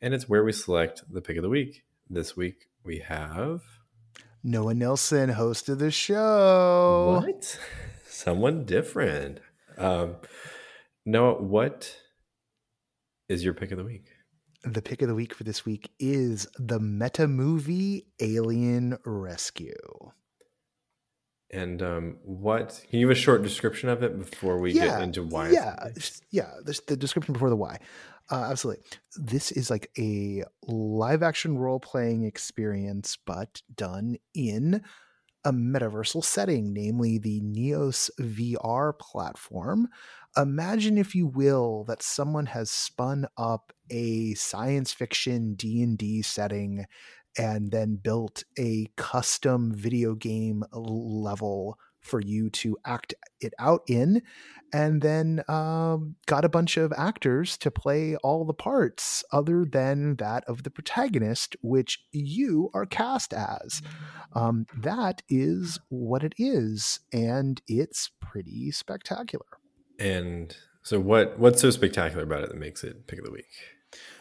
and it's where we select the pick of the week. This week we have Noah Nelson, host of the show. What? Someone different. Um, Noah, what is your pick of the week? The pick of the week for this week is the Metamovie Alien Rescue. And um, what can you give a short description of it before we yeah, get into why? Yeah, yeah. This, the description before the why. Uh, absolutely. This is like a live action role playing experience, but done in a metaversal setting, namely the Neos VR platform. Imagine, if you will, that someone has spun up a science fiction D&D setting and then built a custom video game level for you to act it out in, and then um, got a bunch of actors to play all the parts other than that of the protagonist, which you are cast as. Um, that is what it is, and it's pretty spectacular. And so, what what's so spectacular about it that makes it pick of the week?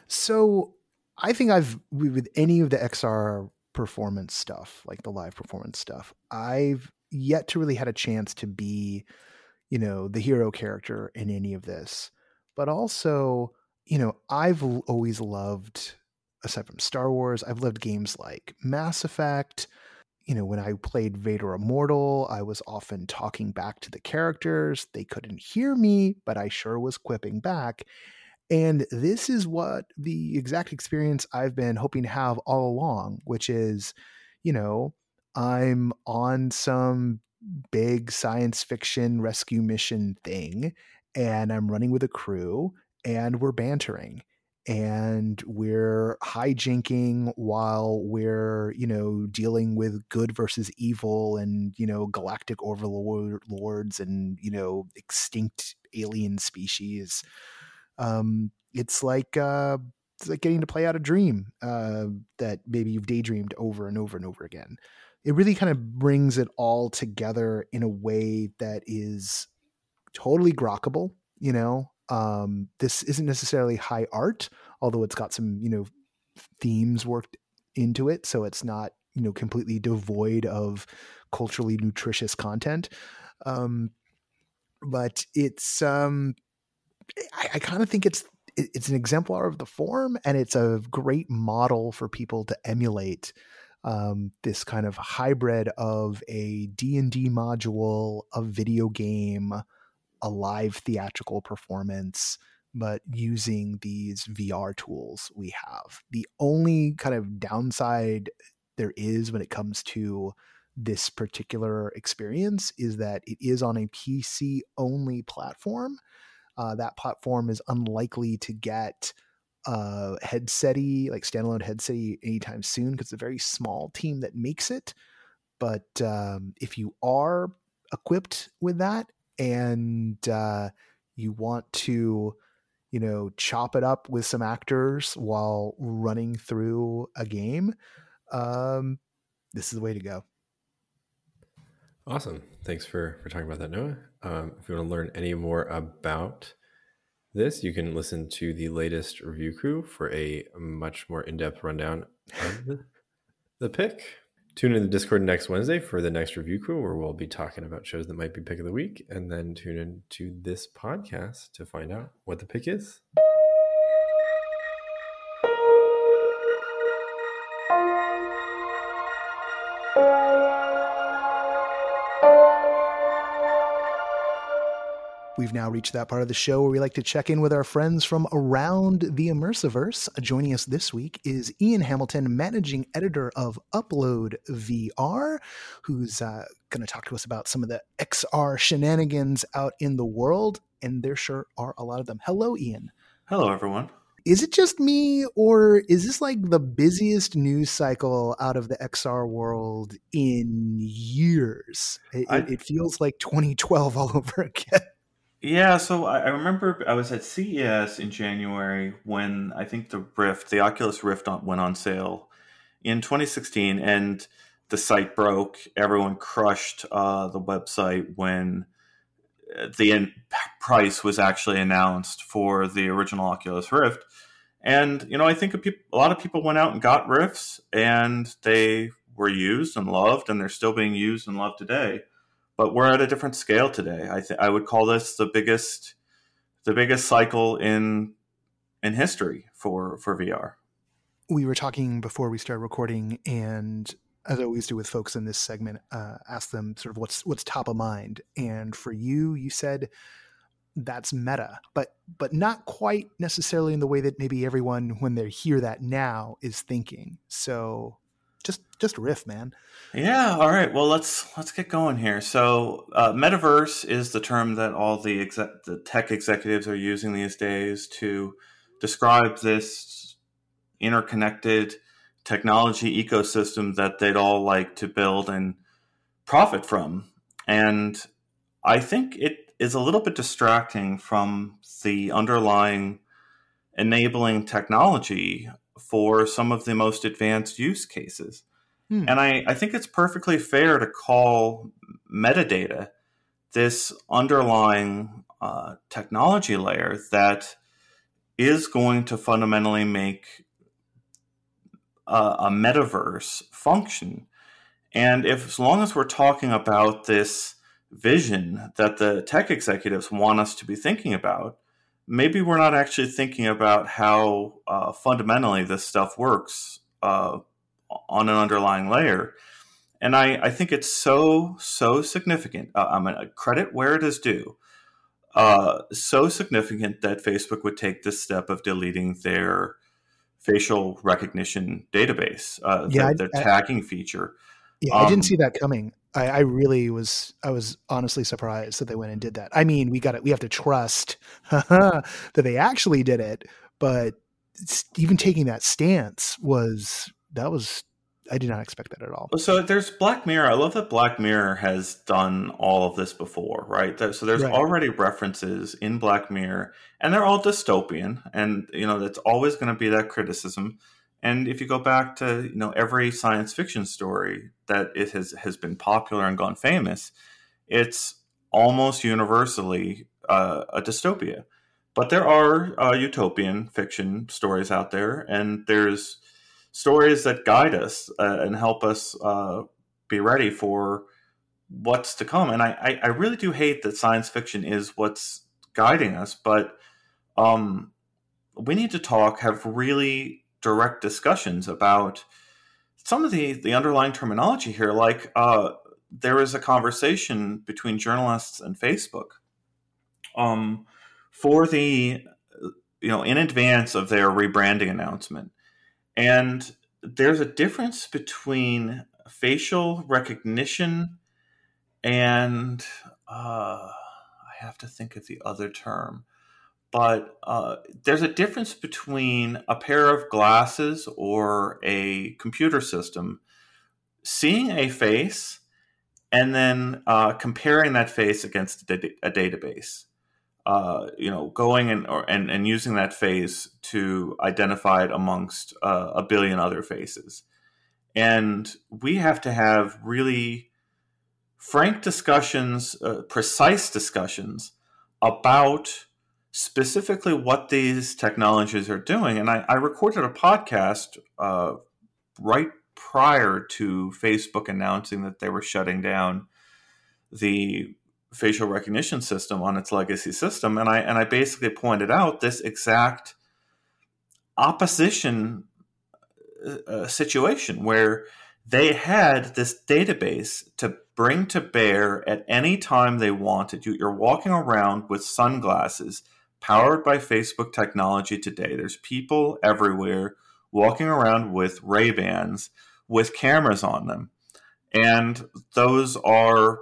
So, I think I've with any of the XR performance stuff, like the live performance stuff, I've yet to really had a chance to be, you know, the hero character in any of this. But also, you know, I've always loved, aside from Star Wars, I've loved games like Mass Effect. You know, when I played Vader Immortal, I was often talking back to the characters. They couldn't hear me, but I sure was quipping back. And this is what the exact experience I've been hoping to have all along, which is, you know, I'm on some big science fiction rescue mission thing and I'm running with a crew and we're bantering and we're hijinking while we're you know dealing with good versus evil and you know galactic overlords and you know extinct alien species. Um it's like uh it's like getting to play out a dream uh that maybe you've daydreamed over and over and over again. It really kind of brings it all together in a way that is totally grokkable you know um, this isn't necessarily high art although it's got some you know themes worked into it so it's not you know completely devoid of culturally nutritious content. Um, but it's um, i, I kind of think it's it's an exemplar of the form and it's a great model for people to emulate um, this kind of hybrid of a d&d module a video game a live theatrical performance but using these vr tools we have the only kind of downside there is when it comes to this particular experience is that it is on a pc only platform uh, that platform is unlikely to get uh, headsety, like standalone headsety anytime soon because it's a very small team that makes it. But um, if you are equipped with that and uh, you want to, you know, chop it up with some actors while running through a game, um, this is the way to go. Awesome. Thanks for, for talking about that, Noah. Um, if you want to learn any more about this, you can listen to the latest review crew for a much more in depth rundown of the, The pick. Tune in the Discord next Wednesday for the next review crew, where we'll be talking about shows that might be pick of the week, and then tune in to this podcast to find out what the pick is. We've now reached that part of the show where we like to check in with our friends from around the Immersiverse. Joining us this week is Ian Hamilton, managing editor of Upload VR, who's uh, going to talk to us about some of the XR shenanigans out in the world, and there sure are a lot of them. Hello, Ian. Hello, everyone. Is it just me, or is this like the busiest news cycle out of the XR world in years? It, I- it feels like 2012 all over again. Yeah, so I, remember I was at CES in January when I think the Rift, the Oculus Rift, went on sale in 2016, and the site broke. Everyone crushed uh, the website when uh, the price was actually announced for the original Oculus Rift. And you know, I think a, peop- a lot of people went out and got Rifts, and they were used and loved, and they're still being used and loved today but we're at a different scale today. I th- I would call this the biggest the biggest cycle in in history for for VR. we were talking before we started recording and as i always do with folks in this segment uh, ask them sort of what's what's top of mind and for you you said that's meta but but not quite necessarily in the way that maybe everyone when they hear that now is thinking so just just riff man Yeah. All right. Well, let's let's get going here. So, uh, metaverse is the term that all the the tech executives are using these days to describe this interconnected technology ecosystem that they'd all like to build and profit from. And I think it is a little bit distracting from the underlying enabling technology for some of the most advanced use cases. Hmm. And I, I think it's perfectly fair to call metadata this underlying uh, technology layer that is going to fundamentally make uh, a metaverse function. And if, as long as we're talking about this vision that the tech executives want us to be thinking about, maybe we're not actually thinking about how uh, fundamentally this stuff works uh, on an underlying layer. And I, I think it's so, so significant. Uh, I'm going to credit where it is due. Uh, so significant that Facebook would take this step of deleting their facial recognition database, uh, Yeah, their, I- their tagging feature. Yeah i Um, didn't see that coming I, I really was i was honestly surprised that they went and did that i mean we got it we have to trust that they actually did it but even taking that stance was that was i did not expect that at all So there's Black Mirror. I love that Black Mirror has done all of this before, right? So there's Right. already references in Black Mirror, and they're all dystopian, and you know that's always going to be that criticism. And if you go back to you know every science fiction story that it has has been popular and gone famous, it's almost universally uh, a dystopia. But there are uh, utopian fiction stories out there, and there's stories that guide us uh, and help us uh, be ready for what's to come. And I, I, I really do hate that science fiction is what's guiding us, but um, we need to talk, have really direct discussions about some of the, the underlying terminology here. Like uh, there is a conversation between journalists and Facebook um, for the, you know, in advance of their rebranding announcement. And there's a difference between facial recognition and uh, I have to think of the other term. But uh, there's a difference between a pair of glasses or a computer system seeing a face and then uh, comparing that face against a, da- a database. Uh, you know, going and, or, and and using that face to identify it amongst uh, a billion other faces, and we have to have really frank discussions, uh, precise discussions about specifically what these technologies are doing. And I, I recorded a podcast uh, right prior to Facebook announcing that they were shutting down the facial recognition system on its legacy system, and I and I basically pointed out this exact opposition uh, uh situation where they had this database to bring to bear at any time they wanted. You, you're walking around with sunglasses powered by Facebook technology today. There's people everywhere walking around with Ray Bans with cameras on them. And those are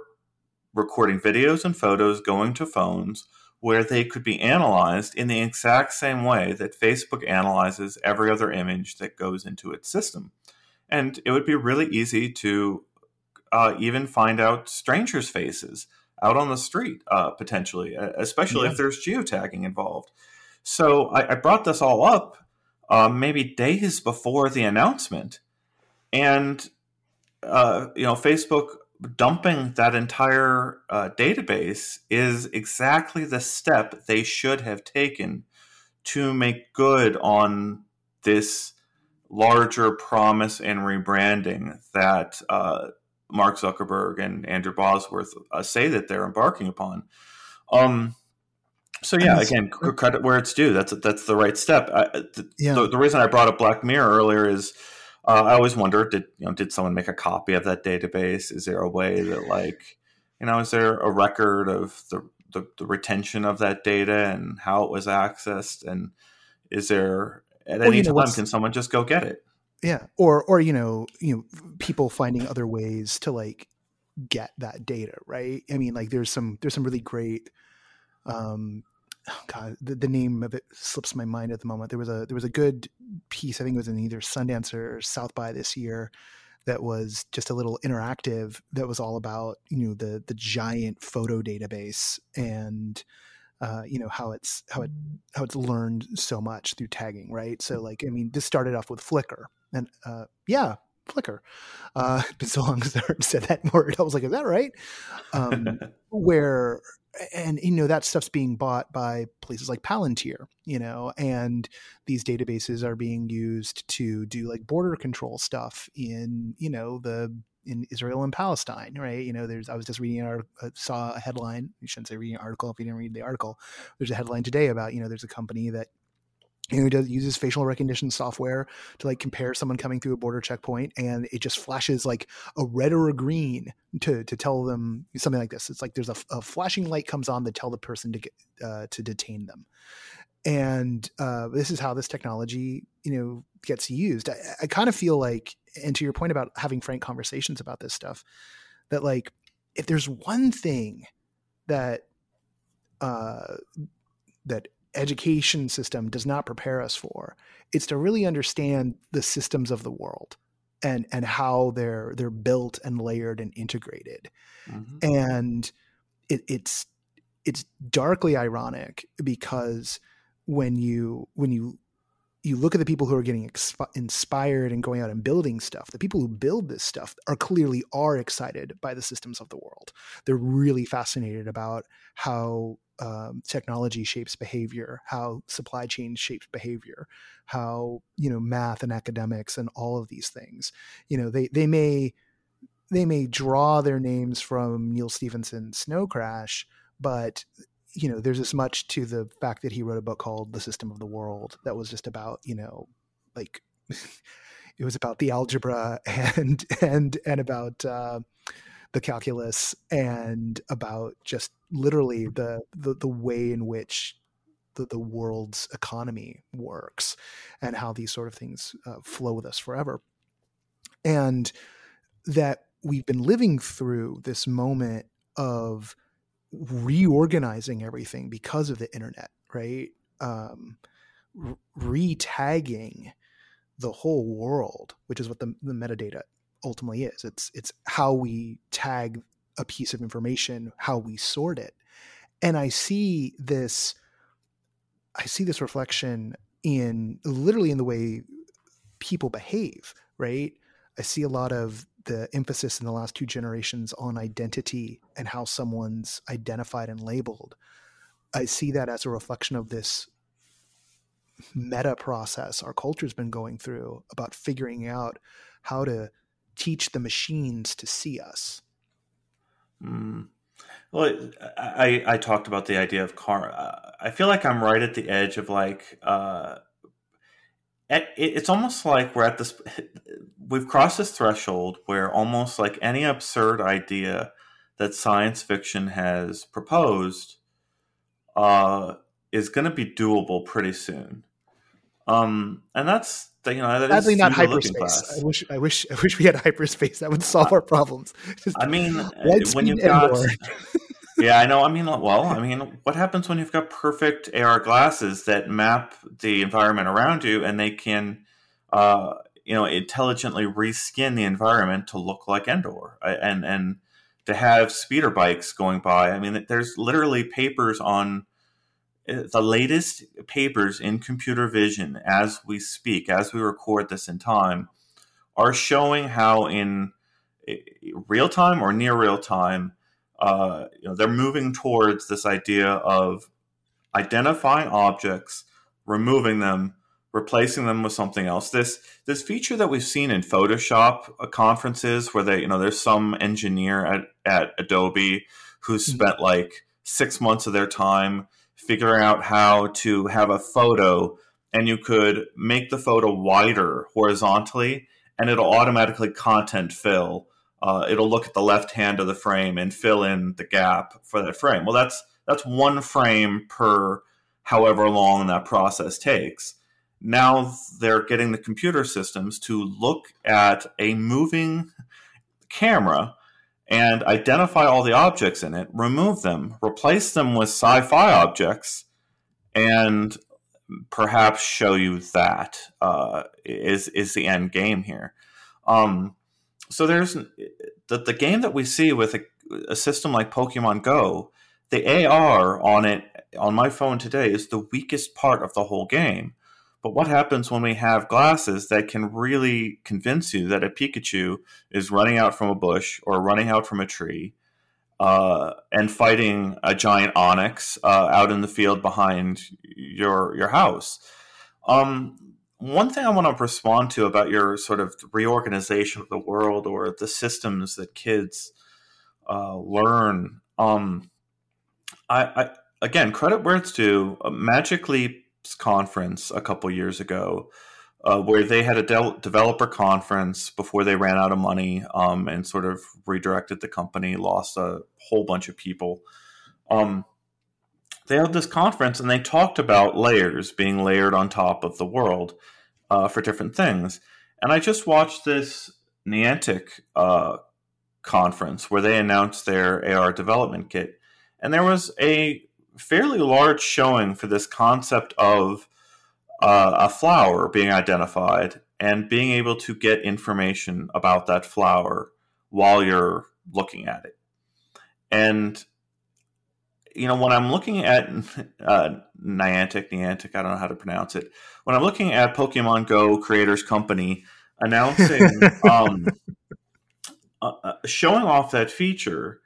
recording videos and photos going to phones where they could be analyzed in the exact same way that Facebook analyzes every other image that goes into its system. And it would be really easy to uh, even find out strangers' faces out on the street, uh, potentially, especially yeah. if there's geotagging involved. So I, I brought this all up uh, maybe days before the announcement, and uh, you know, Facebook dumping that entire uh, database is exactly the step they should have taken to make good on this larger promise and rebranding that uh, Mark Zuckerberg and Andrew Bosworth uh, say that they're embarking upon. Um, so yeah, again, credit where it's due. That's that's the right step. I, the, yeah. the, the, reason I brought up Black Mirror earlier is uh, I always wonder did you know did someone make a copy of that database? Is there a way that like you know is there a record of the the, the retention of that data and how it was accessed and is there at well, any time know, can someone just go get it? Yeah, or or you know you know people finding other ways to like get that data, right? I mean, like there's some there's some really great um oh god the, the name of it slips my mind at the moment. There was a there was a good piece i think it was in either sundance or south by this year that was just a little interactive that was all about you know the the giant photo database and uh, you know how it's how it how it's learned so much through tagging right? So like i mean this started off with flickr and uh, yeah flickr uh been so long since i said that word i was like is that right um where and you know that stuff's being bought by places like Palantir, you know, and these databases are being used to do like border control stuff in you know the in Israel and Palestine, right? You know, there's I was just reading our uh, saw a headline. You shouldn't say reading an article if you didn't read the article. There's a headline today about you know there's a company that know, does uses facial recognition software to like compare someone coming through a border checkpoint, and it just flashes like a red or a green to to tell them something like this. It's like there's a, a flashing light comes on to tell the person to get uh, to detain them, and uh, this is how this technology you know gets used. I, I kind of feel like, and to your point about having frank conversations about this stuff, that like if there's one thing that uh, that education system does not prepare us for. It's to really understand the systems of the world and and how they're they're built and layered and integrated. Mm-hmm. And it, it's it's darkly ironic because when you when you you look at the people who are getting inspired and going out and building stuff the people who build this stuff are clearly are excited by the systems of the world they're really fascinated about how um, technology shapes behavior, how supply chain shapes behavior, how you know math and academics and all of these things. You know, they they may they may draw their names from Neal Stephenson's Snow Crash, but you know, there's as much to the fact that he wrote a book called The System of the World that was just about you know, like it was about the algebra and and and about. Uh, the calculus and about just literally the the, the way in which the, the world's economy works and how these sort of things uh, flow with us forever and that we've been living through this moment of reorganizing everything because of the internet right um, re-tagging the whole world which is what the, the metadata ultimately is. It's it's how we tag a piece of information, how we sort it. And I see this I see this reflection in literally in the way people behave, right? I see a lot of the emphasis in the last two generations on identity and how someone's identified and labeled. I see that as a reflection of this meta process our culture's been going through about figuring out how to teach the machines to see us. Mm. Well, I, I talked about the idea of car. I feel like I'm right at the edge of like, uh, it's almost like we're at this, we've crossed this threshold where almost like any absurd idea that science fiction has proposed uh, is going to be doable pretty soon. Um, and that's you know that sadly not hyperspace. I wish I wish I wish we had hyperspace. That would solve our problems. Just I mean, when you've got yeah, I know. I mean, well, I mean, what happens when you've got perfect AR glasses that map the environment around you and they can, uh, you know, intelligently reskin the environment to look like Endor and and to have speeder bikes going by. I mean, there's literally papers on uh, the latest papers in computer vision as we speak, as we record this in time, are showing how in uh, real time or near real time, uh, you know, they're moving towards this idea of identifying objects, removing them, replacing them with something else. This this feature that we've seen in Photoshop uh, conferences, where they you know there's some engineer at at Adobe who mm-hmm. spent like six months of their time figuring out how to have a photo and you could make the photo wider horizontally and it'll automatically content fill uh, it'll look at the left hand of the frame and fill in the gap for that frame well that's that's one frame per however long that process takes now they're getting the computer systems to look at a moving camera and identify all the objects in it, remove them, replace them with sci fi objects, and perhaps show you that uh, is is the end game here. Um, so there's the, the game that we see with a, a system like Pokemon Go, the AR on it on my phone today is the weakest part of the whole game. But what happens when we have glasses that can really convince you that a Pikachu is running out from a bush or running out from a tree uh, and fighting a giant Onix uh, out in the field behind your your house? Um, one thing I want to respond to about your sort of reorganization of the world or the systems that kids uh, learn. Um, I, I, again credit where it's due. Uh, Magic Leap's conference a couple years ago uh, where they had a de- developer conference before they ran out of money um, and sort of redirected the company, lost a whole bunch of people. Um, they had this conference and they talked about layers being layered on top of the world uh, for different things. And I just watched this Niantic uh, conference where they announced their AR development kit. And there was a fairly large showing for this concept of uh, a flower being identified and being able to get information about that flower while you're looking at it. And you know, when I'm looking at uh, Niantic, Niantic, I don't know how to pronounce it. When I'm looking at Pokemon Go Creators Company announcing, um, uh, uh, showing off that feature,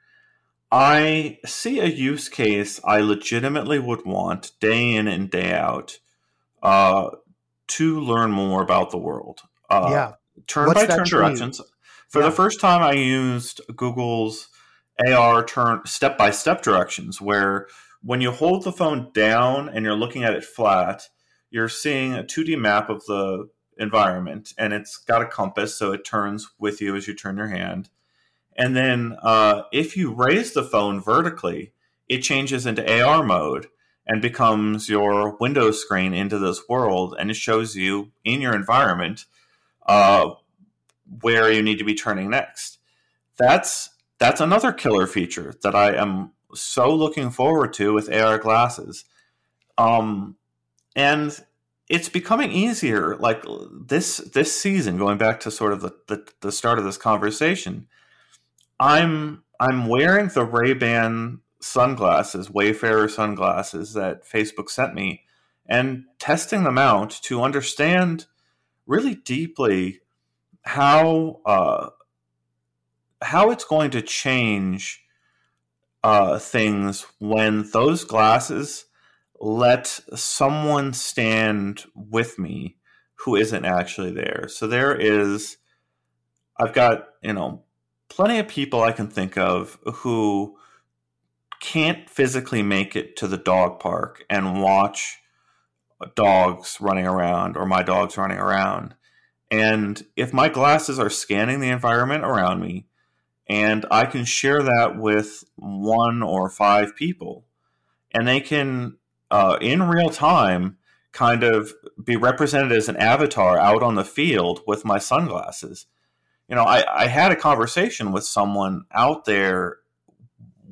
I see a use case I legitimately would want day in and day out uh, to learn more about the world. Uh, yeah. Turn by turn directions. For yeah. the first time, I used Google's AR turn step by step directions, where when you hold the phone down and you're looking at it flat, you're seeing a 2D map of the environment and it's got a compass, so it turns with you as you turn your hand. And then uh, if you raise the phone vertically, it changes into AR mode and becomes your window screen into this world, and it shows you in your environment uh, where you need to be turning next. That's that's another killer feature that I am so looking forward to with AR glasses. Um, and it's becoming easier. Like this this season, going back to sort of the, the, the start of this conversation, I'm I'm wearing the Ray Ban sunglasses, Wayfarer sunglasses that Facebook sent me, and testing them out to understand really deeply how uh, how it's going to change uh, things when those glasses let someone stand with me who isn't actually there. So there is I've got, you know, plenty of people I can think of who can't physically make it to the dog park and watch dogs running around or my dogs running around. And if my glasses are scanning the environment around me and I can share that with one or five people and they can, uh, in real time, kind of be represented as an avatar out on the field with my sunglasses. You know, I, I had a conversation with someone out there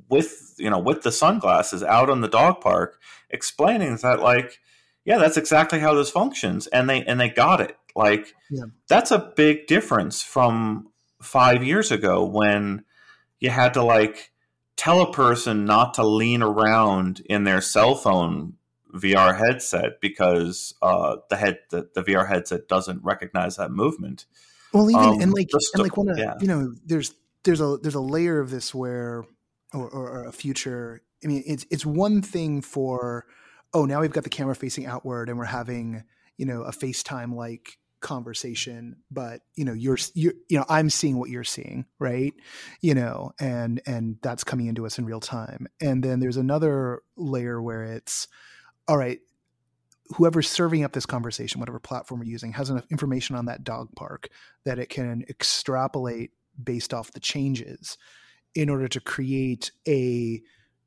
with you know with the sunglasses out on the dog park explaining that like yeah that's exactly how this functions and they and they got it like yeah. that's a big difference from five years ago when you had to like tell a person not to lean around in their cell phone VR headset because uh, the head the, the VR headset doesn't recognize that movement. Well, even um, and like and like one of yeah. you know there's there's a there's a layer of this where or, or, a future. I mean, it's it's one thing for oh now we've got the camera facing outward and we're having you know a FaceTime like conversation but you know you're you're you know i'm seeing what you're seeing right? You know and and that's coming into us in real time. And then there's another layer where it's all right whoever's serving up this conversation whatever platform we're using has enough information on that dog park that it can extrapolate based off the changes in order to create a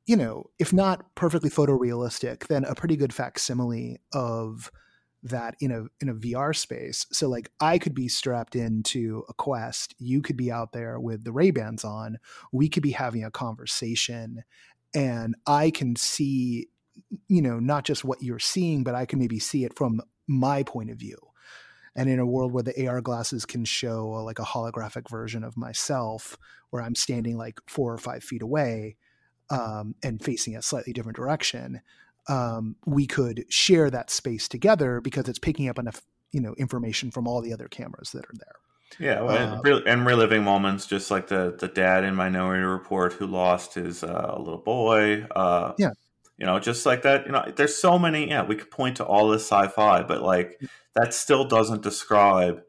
you know if not perfectly photorealistic then a pretty good facsimile of that in a in a VR space. So like I could be strapped into a quest, you could be out there with the Ray-Bans on, we could be having a conversation and I can see you know not just what you're seeing, but I can maybe see it from my point of view and in a world where the AR glasses can show like a holographic version of myself where I'm standing like four or five feet away um, and facing a slightly different direction, um, we could share that space together because it's picking up enough you know information from all the other cameras that are there. Yeah, well, uh, and reliving moments, just like the the dad in Minority Report who lost his uh, little boy. Uh, yeah, you know, just like that. You know, there's so many. Yeah, we could point to all this sci-fi, but like that still doesn't describe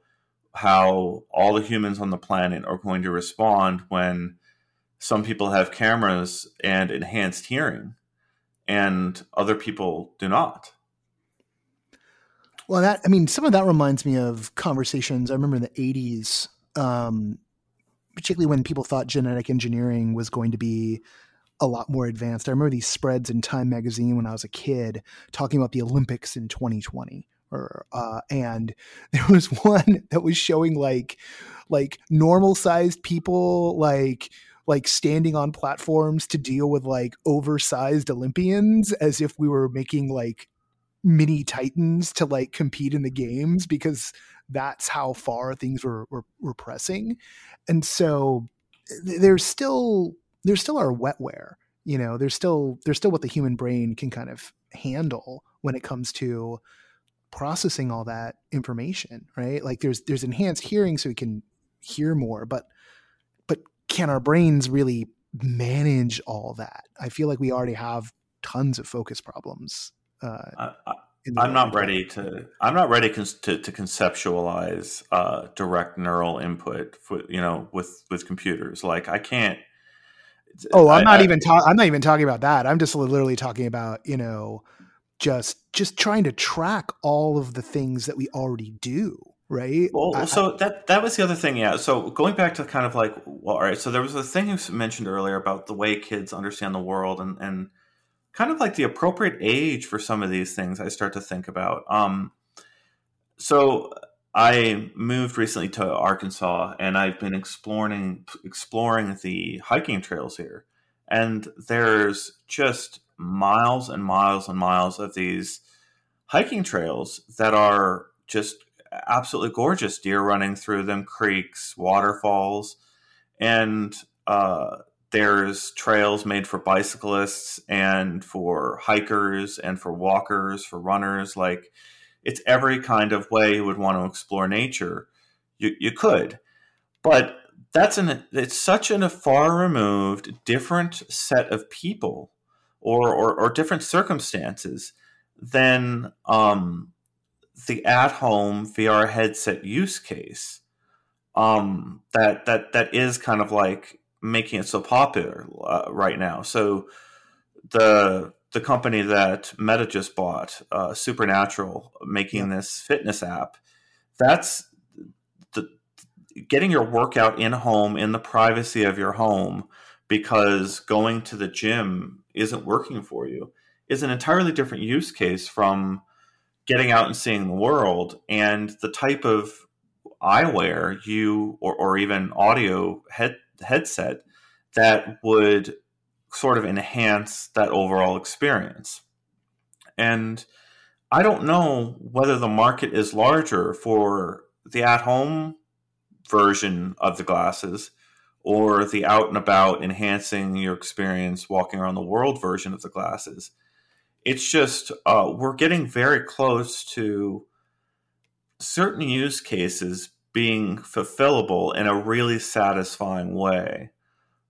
how all the humans on the planet are going to respond when some people have cameras and enhanced hearing and other people do not. Well, that I mean, some of that reminds me of conversations I remember in the '80s, um, particularly when people thought genetic engineering was going to be a lot more advanced. I remember these spreads in Time magazine when I was a kid talking about the Olympics in 2020 or uh, and there was one that was showing like like normal sized people like like standing on platforms to deal with like oversized Olympians as if we were making like mini titans to like compete in the games because that's how far things were were, were pressing and so there's still there's still our wetware you know there's still there's still what the human brain can kind of handle when it comes to processing all that information, right? Like there's there's enhanced hearing so we can hear more, but can our brains really manage all that? I feel like we already have tons of focus problems. Uh, I, am not ready to. I'm not ready to to conceptualize uh, direct neural input, for, you know, with with computers. Like I can't. Oh, I'm I, not I, even talking. I'm not even talking about that. I'm just literally talking about you know just just trying to track all of the things that we already do right? Well I, so that that was the other thing yeah. So going back to kind of like well all right so there was a thing you mentioned earlier about the way kids understand the world and and kind of like the appropriate age for some of these things i start to think about. Um so i moved recently to arkansas and i've been exploring exploring the hiking trails here. And there's just miles and miles and miles of these hiking trails that are just absolutely gorgeous deer running through them creeks waterfalls and uh, there's trails made for bicyclists and for hikers and for walkers for runners like it's every kind of way you would want to explore nature. You, you could but that's an it's such an, a far removed different set of people or, or, or different circumstances than um, the at home VR headset use case. um, that that that is kind of like making it so popular uh, right now. So the the company that Meta just bought, uh, Supernatural, making this fitness app, that's the getting your workout in home in the privacy of your home because going to the gym isn't working for you is an entirely different use case from getting out and seeing the world and the type of eyewear you or, or even audio head headset that would sort of enhance that overall experience. And I don't know whether the market is larger for the at home version of the glasses or the out and about enhancing your experience walking around the world version of the glasses. It's just, uh, we're getting very close to certain use cases being fulfillable in a really satisfying way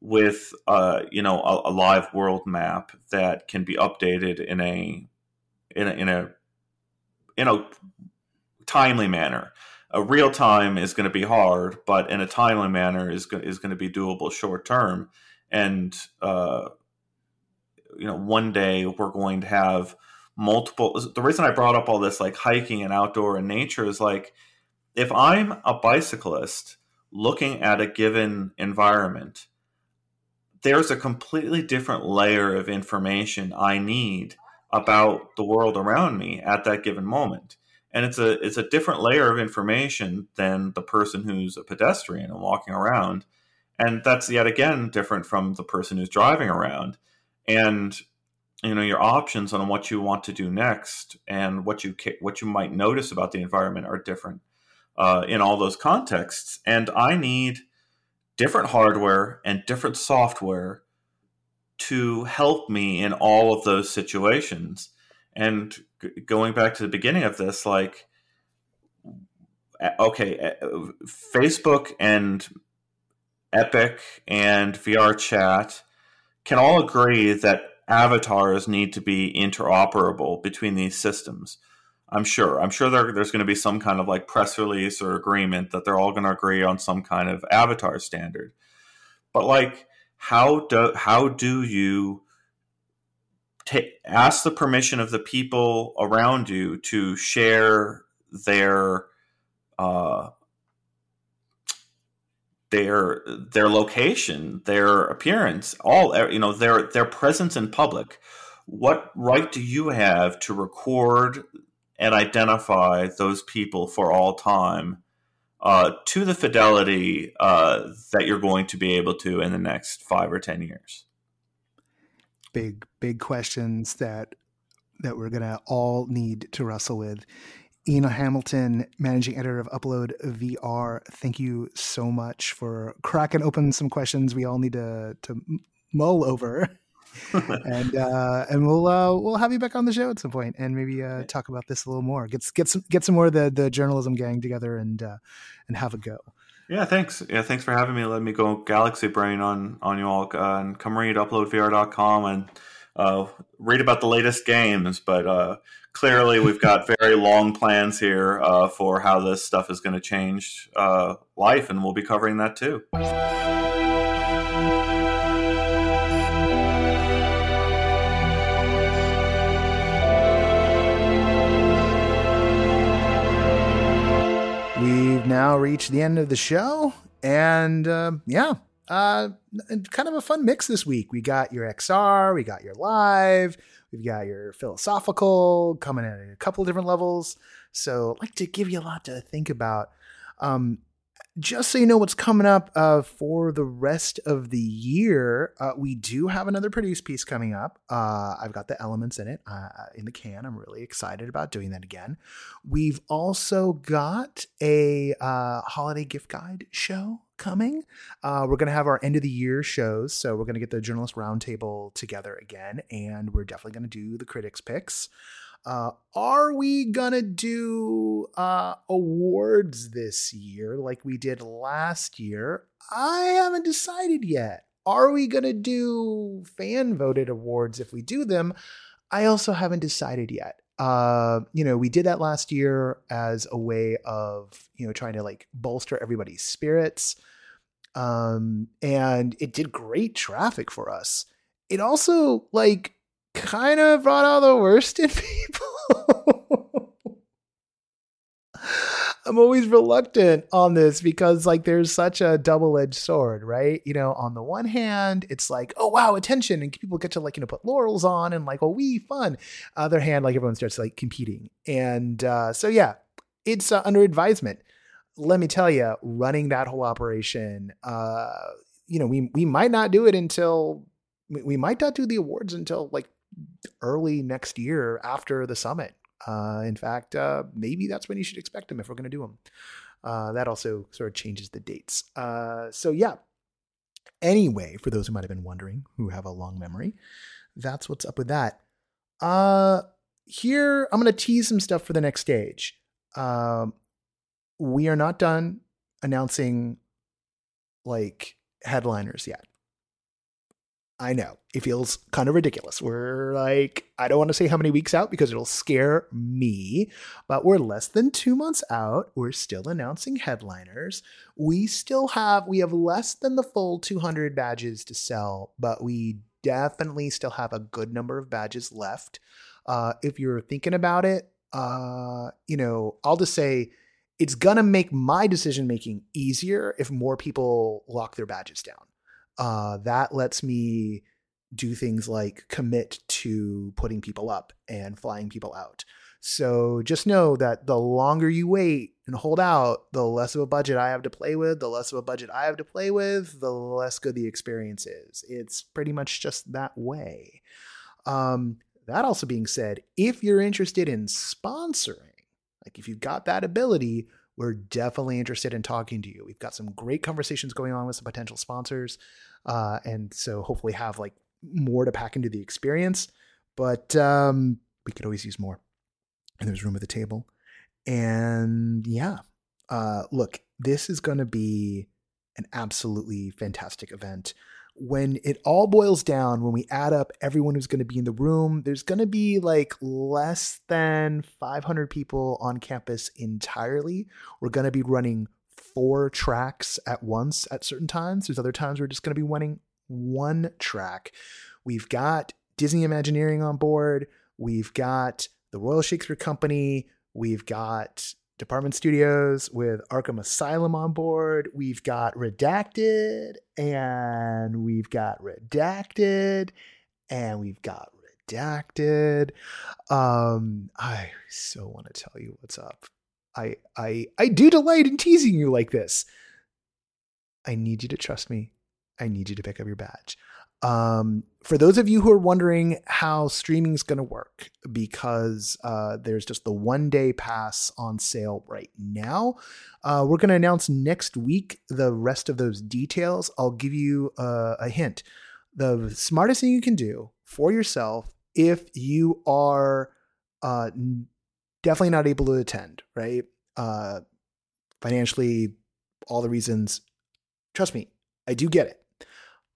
with uh, you know a, a, live world map that can be updated in a in a in a in a timely manner. A real time is going to be hard, but in a timely manner is go- is going to be doable short term. And uh, you know, one day we're going to have multiple. The reason I brought up all this, like hiking and outdoor and nature, is like if I'm a bicyclist looking at a given environment there's a completely different layer of information I need about the world around me at that given moment. And it's a it's a different layer of information than the person who's a pedestrian and walking around. And that's yet again different from the person who's driving around. And you know your options on what you want to do next and what you what you might notice about the environment are different uh, in all those contexts. And I need different hardware and different software to help me in all of those situations. And g- going back to the beginning of this, like, okay, Facebook and Epic and VRChat can all agree that avatars need to be interoperable between these systems. I'm sure. I'm sure there, there's going to be some kind of like press release or agreement that they're all going to agree on some kind of avatar standard. But like, how do how do you take ask the permission of the people around you to share their uh, their their location, their appearance, all you know, their their presence in public. What right do you have to record and identify those people for all time uh, to the fidelity uh, that you're going to be able to in the next five or ten years. Big, big questions that that we're gonna all need to wrestle with. Ian Hamilton, managing editor of Upload VR. Thank you so much for cracking open some questions we all need to to mull over and uh, and we'll uh, we'll have you back on the show at some point and maybe uh, talk about this a little more. Get get some get some more of the the journalism gang together and uh, and have a go. Yeah, thanks. Yeah, thanks for having me. Let me go galaxy brain on on you all uh, and come read uploadvr.com and uh, read about the latest games. But uh, clearly, we've got very long plans here uh, for how this stuff is going to change uh, life, and we'll be covering that too. We've now reached the end of the show, and uh, yeah, uh, kind of a fun mix this week. We got your XR, we got your live, we've got your philosophical coming at a couple different levels. So, I'd like to give you a lot to think about. Um, just so you know what's coming up uh, for the rest of the year, uh, we do have another produce piece coming up. Uh, I've got the elements in it uh, in the can. I'm really excited about doing that again. We've also got a uh, holiday gift guide show coming. Uh, we're going to have our end of the year shows. So we're going to get the journalist roundtable together again, and we're definitely going to do the critics picks. Uh, are we gonna do uh, awards this year like we did last year? I haven't decided yet. Are we gonna do fan voted awards if we do them? I also haven't decided yet. Uh, you know, we did that last year as a way of, you know, trying to like bolster everybody's spirits. Um, and it did great traffic for us. It also like kind of brought out the worst in people. I'm always reluctant on this because like there's such a double-edged sword, right? You know, on the one hand, it's like, oh wow, attention, and people get to like, you know, put laurels on and like, oh we fun. Other hand, like everyone starts like competing. And uh, so yeah, it's uh, under advisement. Let me tell you, running that whole operation, uh, you know, we we might not do it until we might not do the awards until like early next year after the summit. Uh, in fact, uh, maybe that's when you should expect them if we're going to do them. Uh, that also sort of changes the dates. Uh, so, yeah. Anyway, for those who might have been wondering, who have a long memory, that's what's up with that. Uh, here, I'm going to tease some stuff for the next stage. Um, we are not done announcing like headliners yet. I know it feels kind of ridiculous. We're like, I don't want to say how many weeks out because it'll scare me, but we're less than two months out. We're still announcing headliners. We still have, we have less than the full 200 badges to sell, but we definitely still have a good number of badges left. Uh, if you're thinking about it, uh, you know, I'll just say it's gonna make my decision making easier if more people lock their badges down uh, that lets me do things like commit to putting people up and flying people out. So just know that the longer you wait and hold out, the less of a budget I have to play with, the less of a budget I have to play with, the less good the experience is. It's pretty much just that way. Um, that also being said, if you're interested in sponsoring, like if you've got that ability, we're definitely interested in talking to you. We've got some great conversations going on with some potential sponsors uh, and so hopefully have like more to pack into the experience. But um, we could always use more, and there's room at the table. And yeah, uh, look, this is going to be an absolutely fantastic event. When it all boils down, when we add up everyone who's going to be in the room, there's going to be like less than 500 people on campus entirely. We're going to be running four tracks at once at certain times. There's other times we're just going to be running one track. We've got Disney Imagineering on board. We've got the Royal Shakespeare Company. We've got Department Studios with Arkham Asylum on board. We've got Redacted, and we've got Redacted, and we've got Redacted. Um, I so want to tell you what's up. I I I do delight in teasing you like this. I need you to trust me. I need you to pick up your badge. Um, for those of you who are wondering how streaming is going to work, because uh, there's just the one day pass on sale right now, uh, we're going to announce next week the rest of those details. I'll give you a, a hint. The smartest thing you can do for yourself if you are uh, definitely not able to attend, right? Uh, financially, all the reasons. Trust me, I do get it.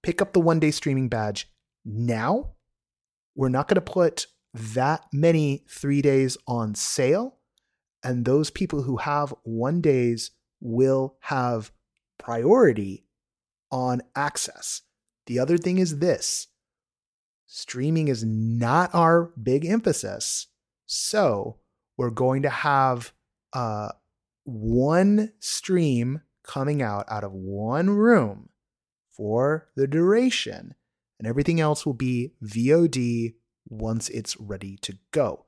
Pick up the one day streaming badge now. We're not going to put that many three days on sale. And those people who have one days will have priority on access. The other thing is this streaming is not our big emphasis. So we're going to have uh, one stream coming out out of one room for the duration, and everything else will be VOD once it's ready to go.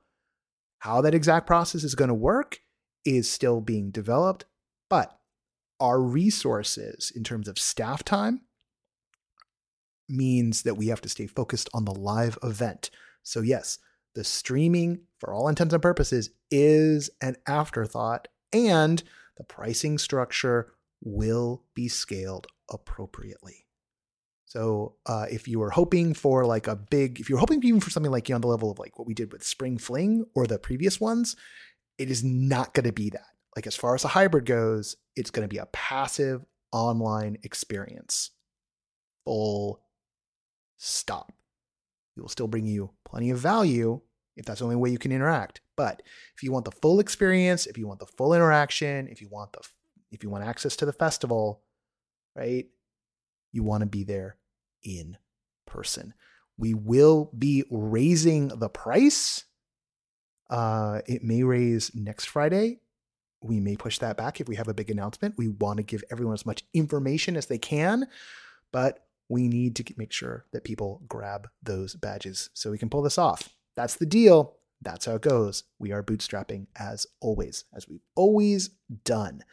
How that exact process is going to work is still being developed, but our resources in terms of staff time means that we have to stay focused on the live event. So, yes, the streaming, for all intents and purposes, is an afterthought, and the pricing structure will be scaled appropriately. So uh, if you were hoping for like a big, if you're hoping even for something like you know, on the level of like what we did with Spring Fling or the previous ones, it is not going to be that. Like as far as a hybrid goes, it's going to be a passive online experience. Full stop. We will still bring you plenty of value if that's the only way you can interact. But if you want the full experience, if you want the full interaction, if you want the if you want access to the festival, right? You want to be there in person. We will be raising the price. Uh, it may raise next Friday. We may push that back if we have a big announcement. We want to give everyone as much information as they can, but we need to make sure that people grab those badges so we can pull this off. That's the deal. That's how it goes. We are bootstrapping as always, as we've always done.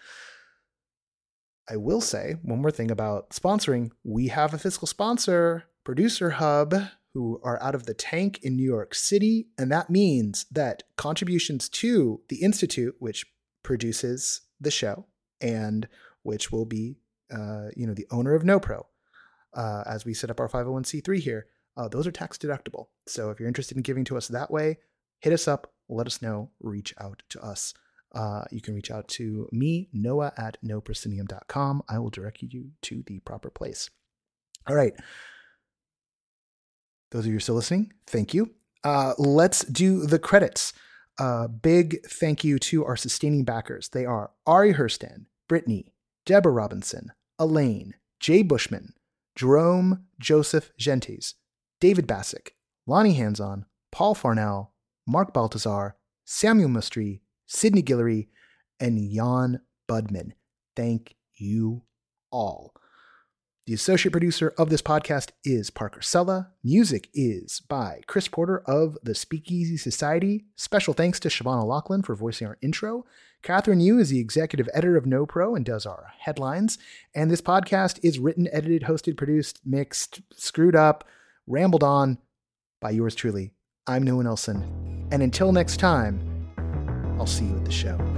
I will say one more thing about sponsoring. We have a fiscal sponsor, Producer Hub, who are out of the tank in New York City. And that means that contributions to the Institute, which produces the show and which will be, uh, you know, the owner of NoPro, uh, as we set up our 501c3 here, uh, those are tax deductible. So if you're interested in giving to us that way, hit us up, let us know, reach out to us. Uh, you can reach out to me, Noah at noproscenium.com. I will direct you to the proper place. All right. Those of you still listening, thank you. Uh, let's do the credits. Uh, big thank you to our sustaining backers. They are Ari Hurston, Brittany, Deborah Robinson, Elaine, Jay Bushman, Jerome Joseph Gentes, David Bassick, Lonnie Hanson, Paul Farnell, Mark Baltazar, Samuel Mustry, Sydney Guillory, and Jan Budman. Thank you all. The associate producer of this podcast is Parker Sela. Music is by Chris Porter of the Speakeasy Society. Special thanks to Siobhan Lachlan for voicing our intro. Kathryn Yu is the executive editor of NoPro and does our headlines. And this podcast is written, edited, hosted, produced, mixed, screwed up, rambled on by yours truly. I'm Noah Nelson. And until next time, I'll see you at the show.